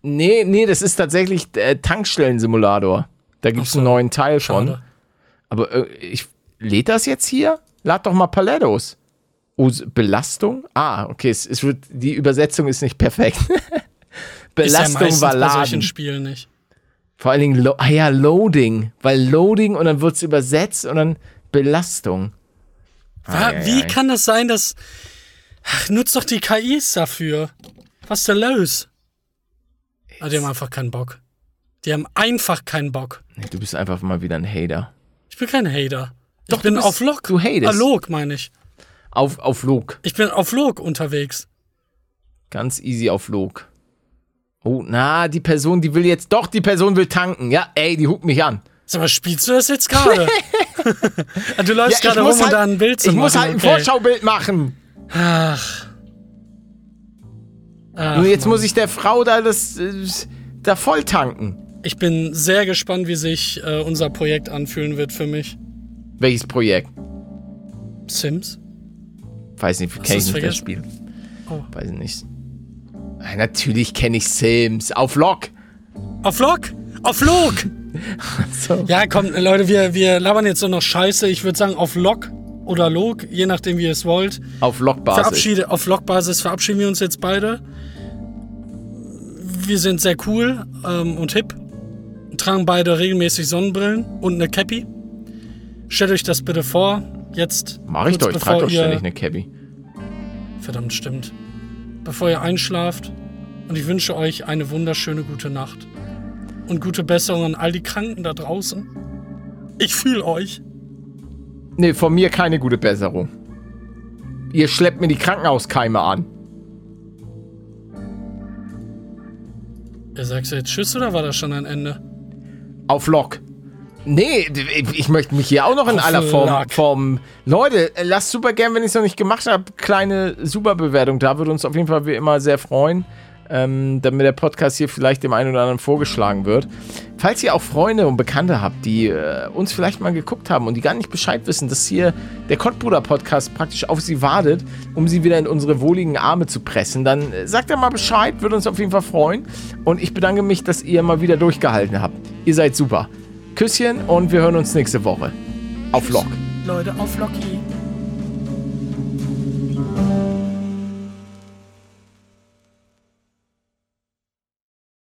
Nee, nee, das ist tatsächlich äh, Tankstellen-Simulator. Da gibt es so, einen neuen Teil. Schade. Aber äh, ich lädt das jetzt hier? Lad doch mal Palettos. Oh, Belastung? Ah, okay, es, es wird, die Übersetzung ist nicht perfekt. Ist ja Belastung war bei solchen Laden. Spielen nicht. Vor allen Dingen, ah ja, Loading. Weil Loading und dann wird es übersetzt und dann Belastung. Ei, ei, Wie ei. kann das sein, dass. Ach, nutzt doch die KIs dafür. Was ist da los? Ah, die haben einfach keinen Bock. Die haben einfach keinen Bock. Nee, du bist einfach mal wieder ein Hater. Ich bin kein Hater. Doch, ich bin bist- auf Log. du hatest. Ah, Log, meine ich. Auf, auf Log. Ich bin auf Log unterwegs. Ganz easy auf Log. Oh, na, die Person, die will jetzt, doch, die Person will tanken. Ja, ey, die hupt mich an. Sag mal, spielst du das jetzt gerade? Du läufst Ja, gerade rum halt- da ein Bild zu Ich muss machen, halt ein okay. Vorschaubild machen. Ach. Ach Nur jetzt Mann. muss ich der Frau da das äh, da voll tanken. Ich bin sehr gespannt, wie sich äh, unser Projekt anfühlen wird für mich. Welches Projekt? Sims? Weiß nicht, kenne ich nicht das? Spiel. Oh. Weiß ich nicht. Natürlich kenne ich Sims. Auf Lock. Auf Log? Auf Log! So. Ja, komm, Leute, wir, wir labern jetzt so noch Scheiße. Ich würde sagen, auf Log oder Log, je nachdem, wie ihr es wollt. Auf Lock-Basis. Verabschiede, auf Log-Basis verabschieden wir uns jetzt beide. Wir sind sehr cool ähm, und hip. Tragen beide regelmäßig Sonnenbrillen und eine Cappy. Stellt euch das bitte vor. Jetzt. Mach ich doch, ich trage doch ständig eine Cabby. Verdammt, stimmt. Bevor ihr einschlaft. Und ich wünsche euch eine wunderschöne gute Nacht. Und gute Besserung an all die Kranken da draußen. Ich fühle euch. Nee, von mir keine gute Besserung. Ihr schleppt mir die Krankenhauskeime an. Ihr sagst jetzt Tschüss oder war das schon ein Ende? Auf Lock. Nee, ich möchte mich hier auch noch in Auf aller Form. Form. Leute, lasst super gern, wenn ich es noch nicht gemacht habe, kleine Superbewertung. Da würde uns auf jeden Fall wie immer sehr freuen, ähm, damit der Podcast hier vielleicht dem einen oder anderen vorgeschlagen wird. Falls ihr auch Freunde und Bekannte habt, die äh, uns vielleicht mal geguckt haben und die gar nicht Bescheid wissen, dass hier der Kottbruder Podcast praktisch auf sie wartet, um sie wieder in unsere wohligen Arme zu pressen, dann äh, sagt er mal Bescheid, würde uns auf jeden Fall freuen. Und ich bedanke mich, dass ihr mal wieder durchgehalten habt. Ihr seid super. Küsschen und wir hören uns nächste Woche. Auf Lock. Leute, auf Locky.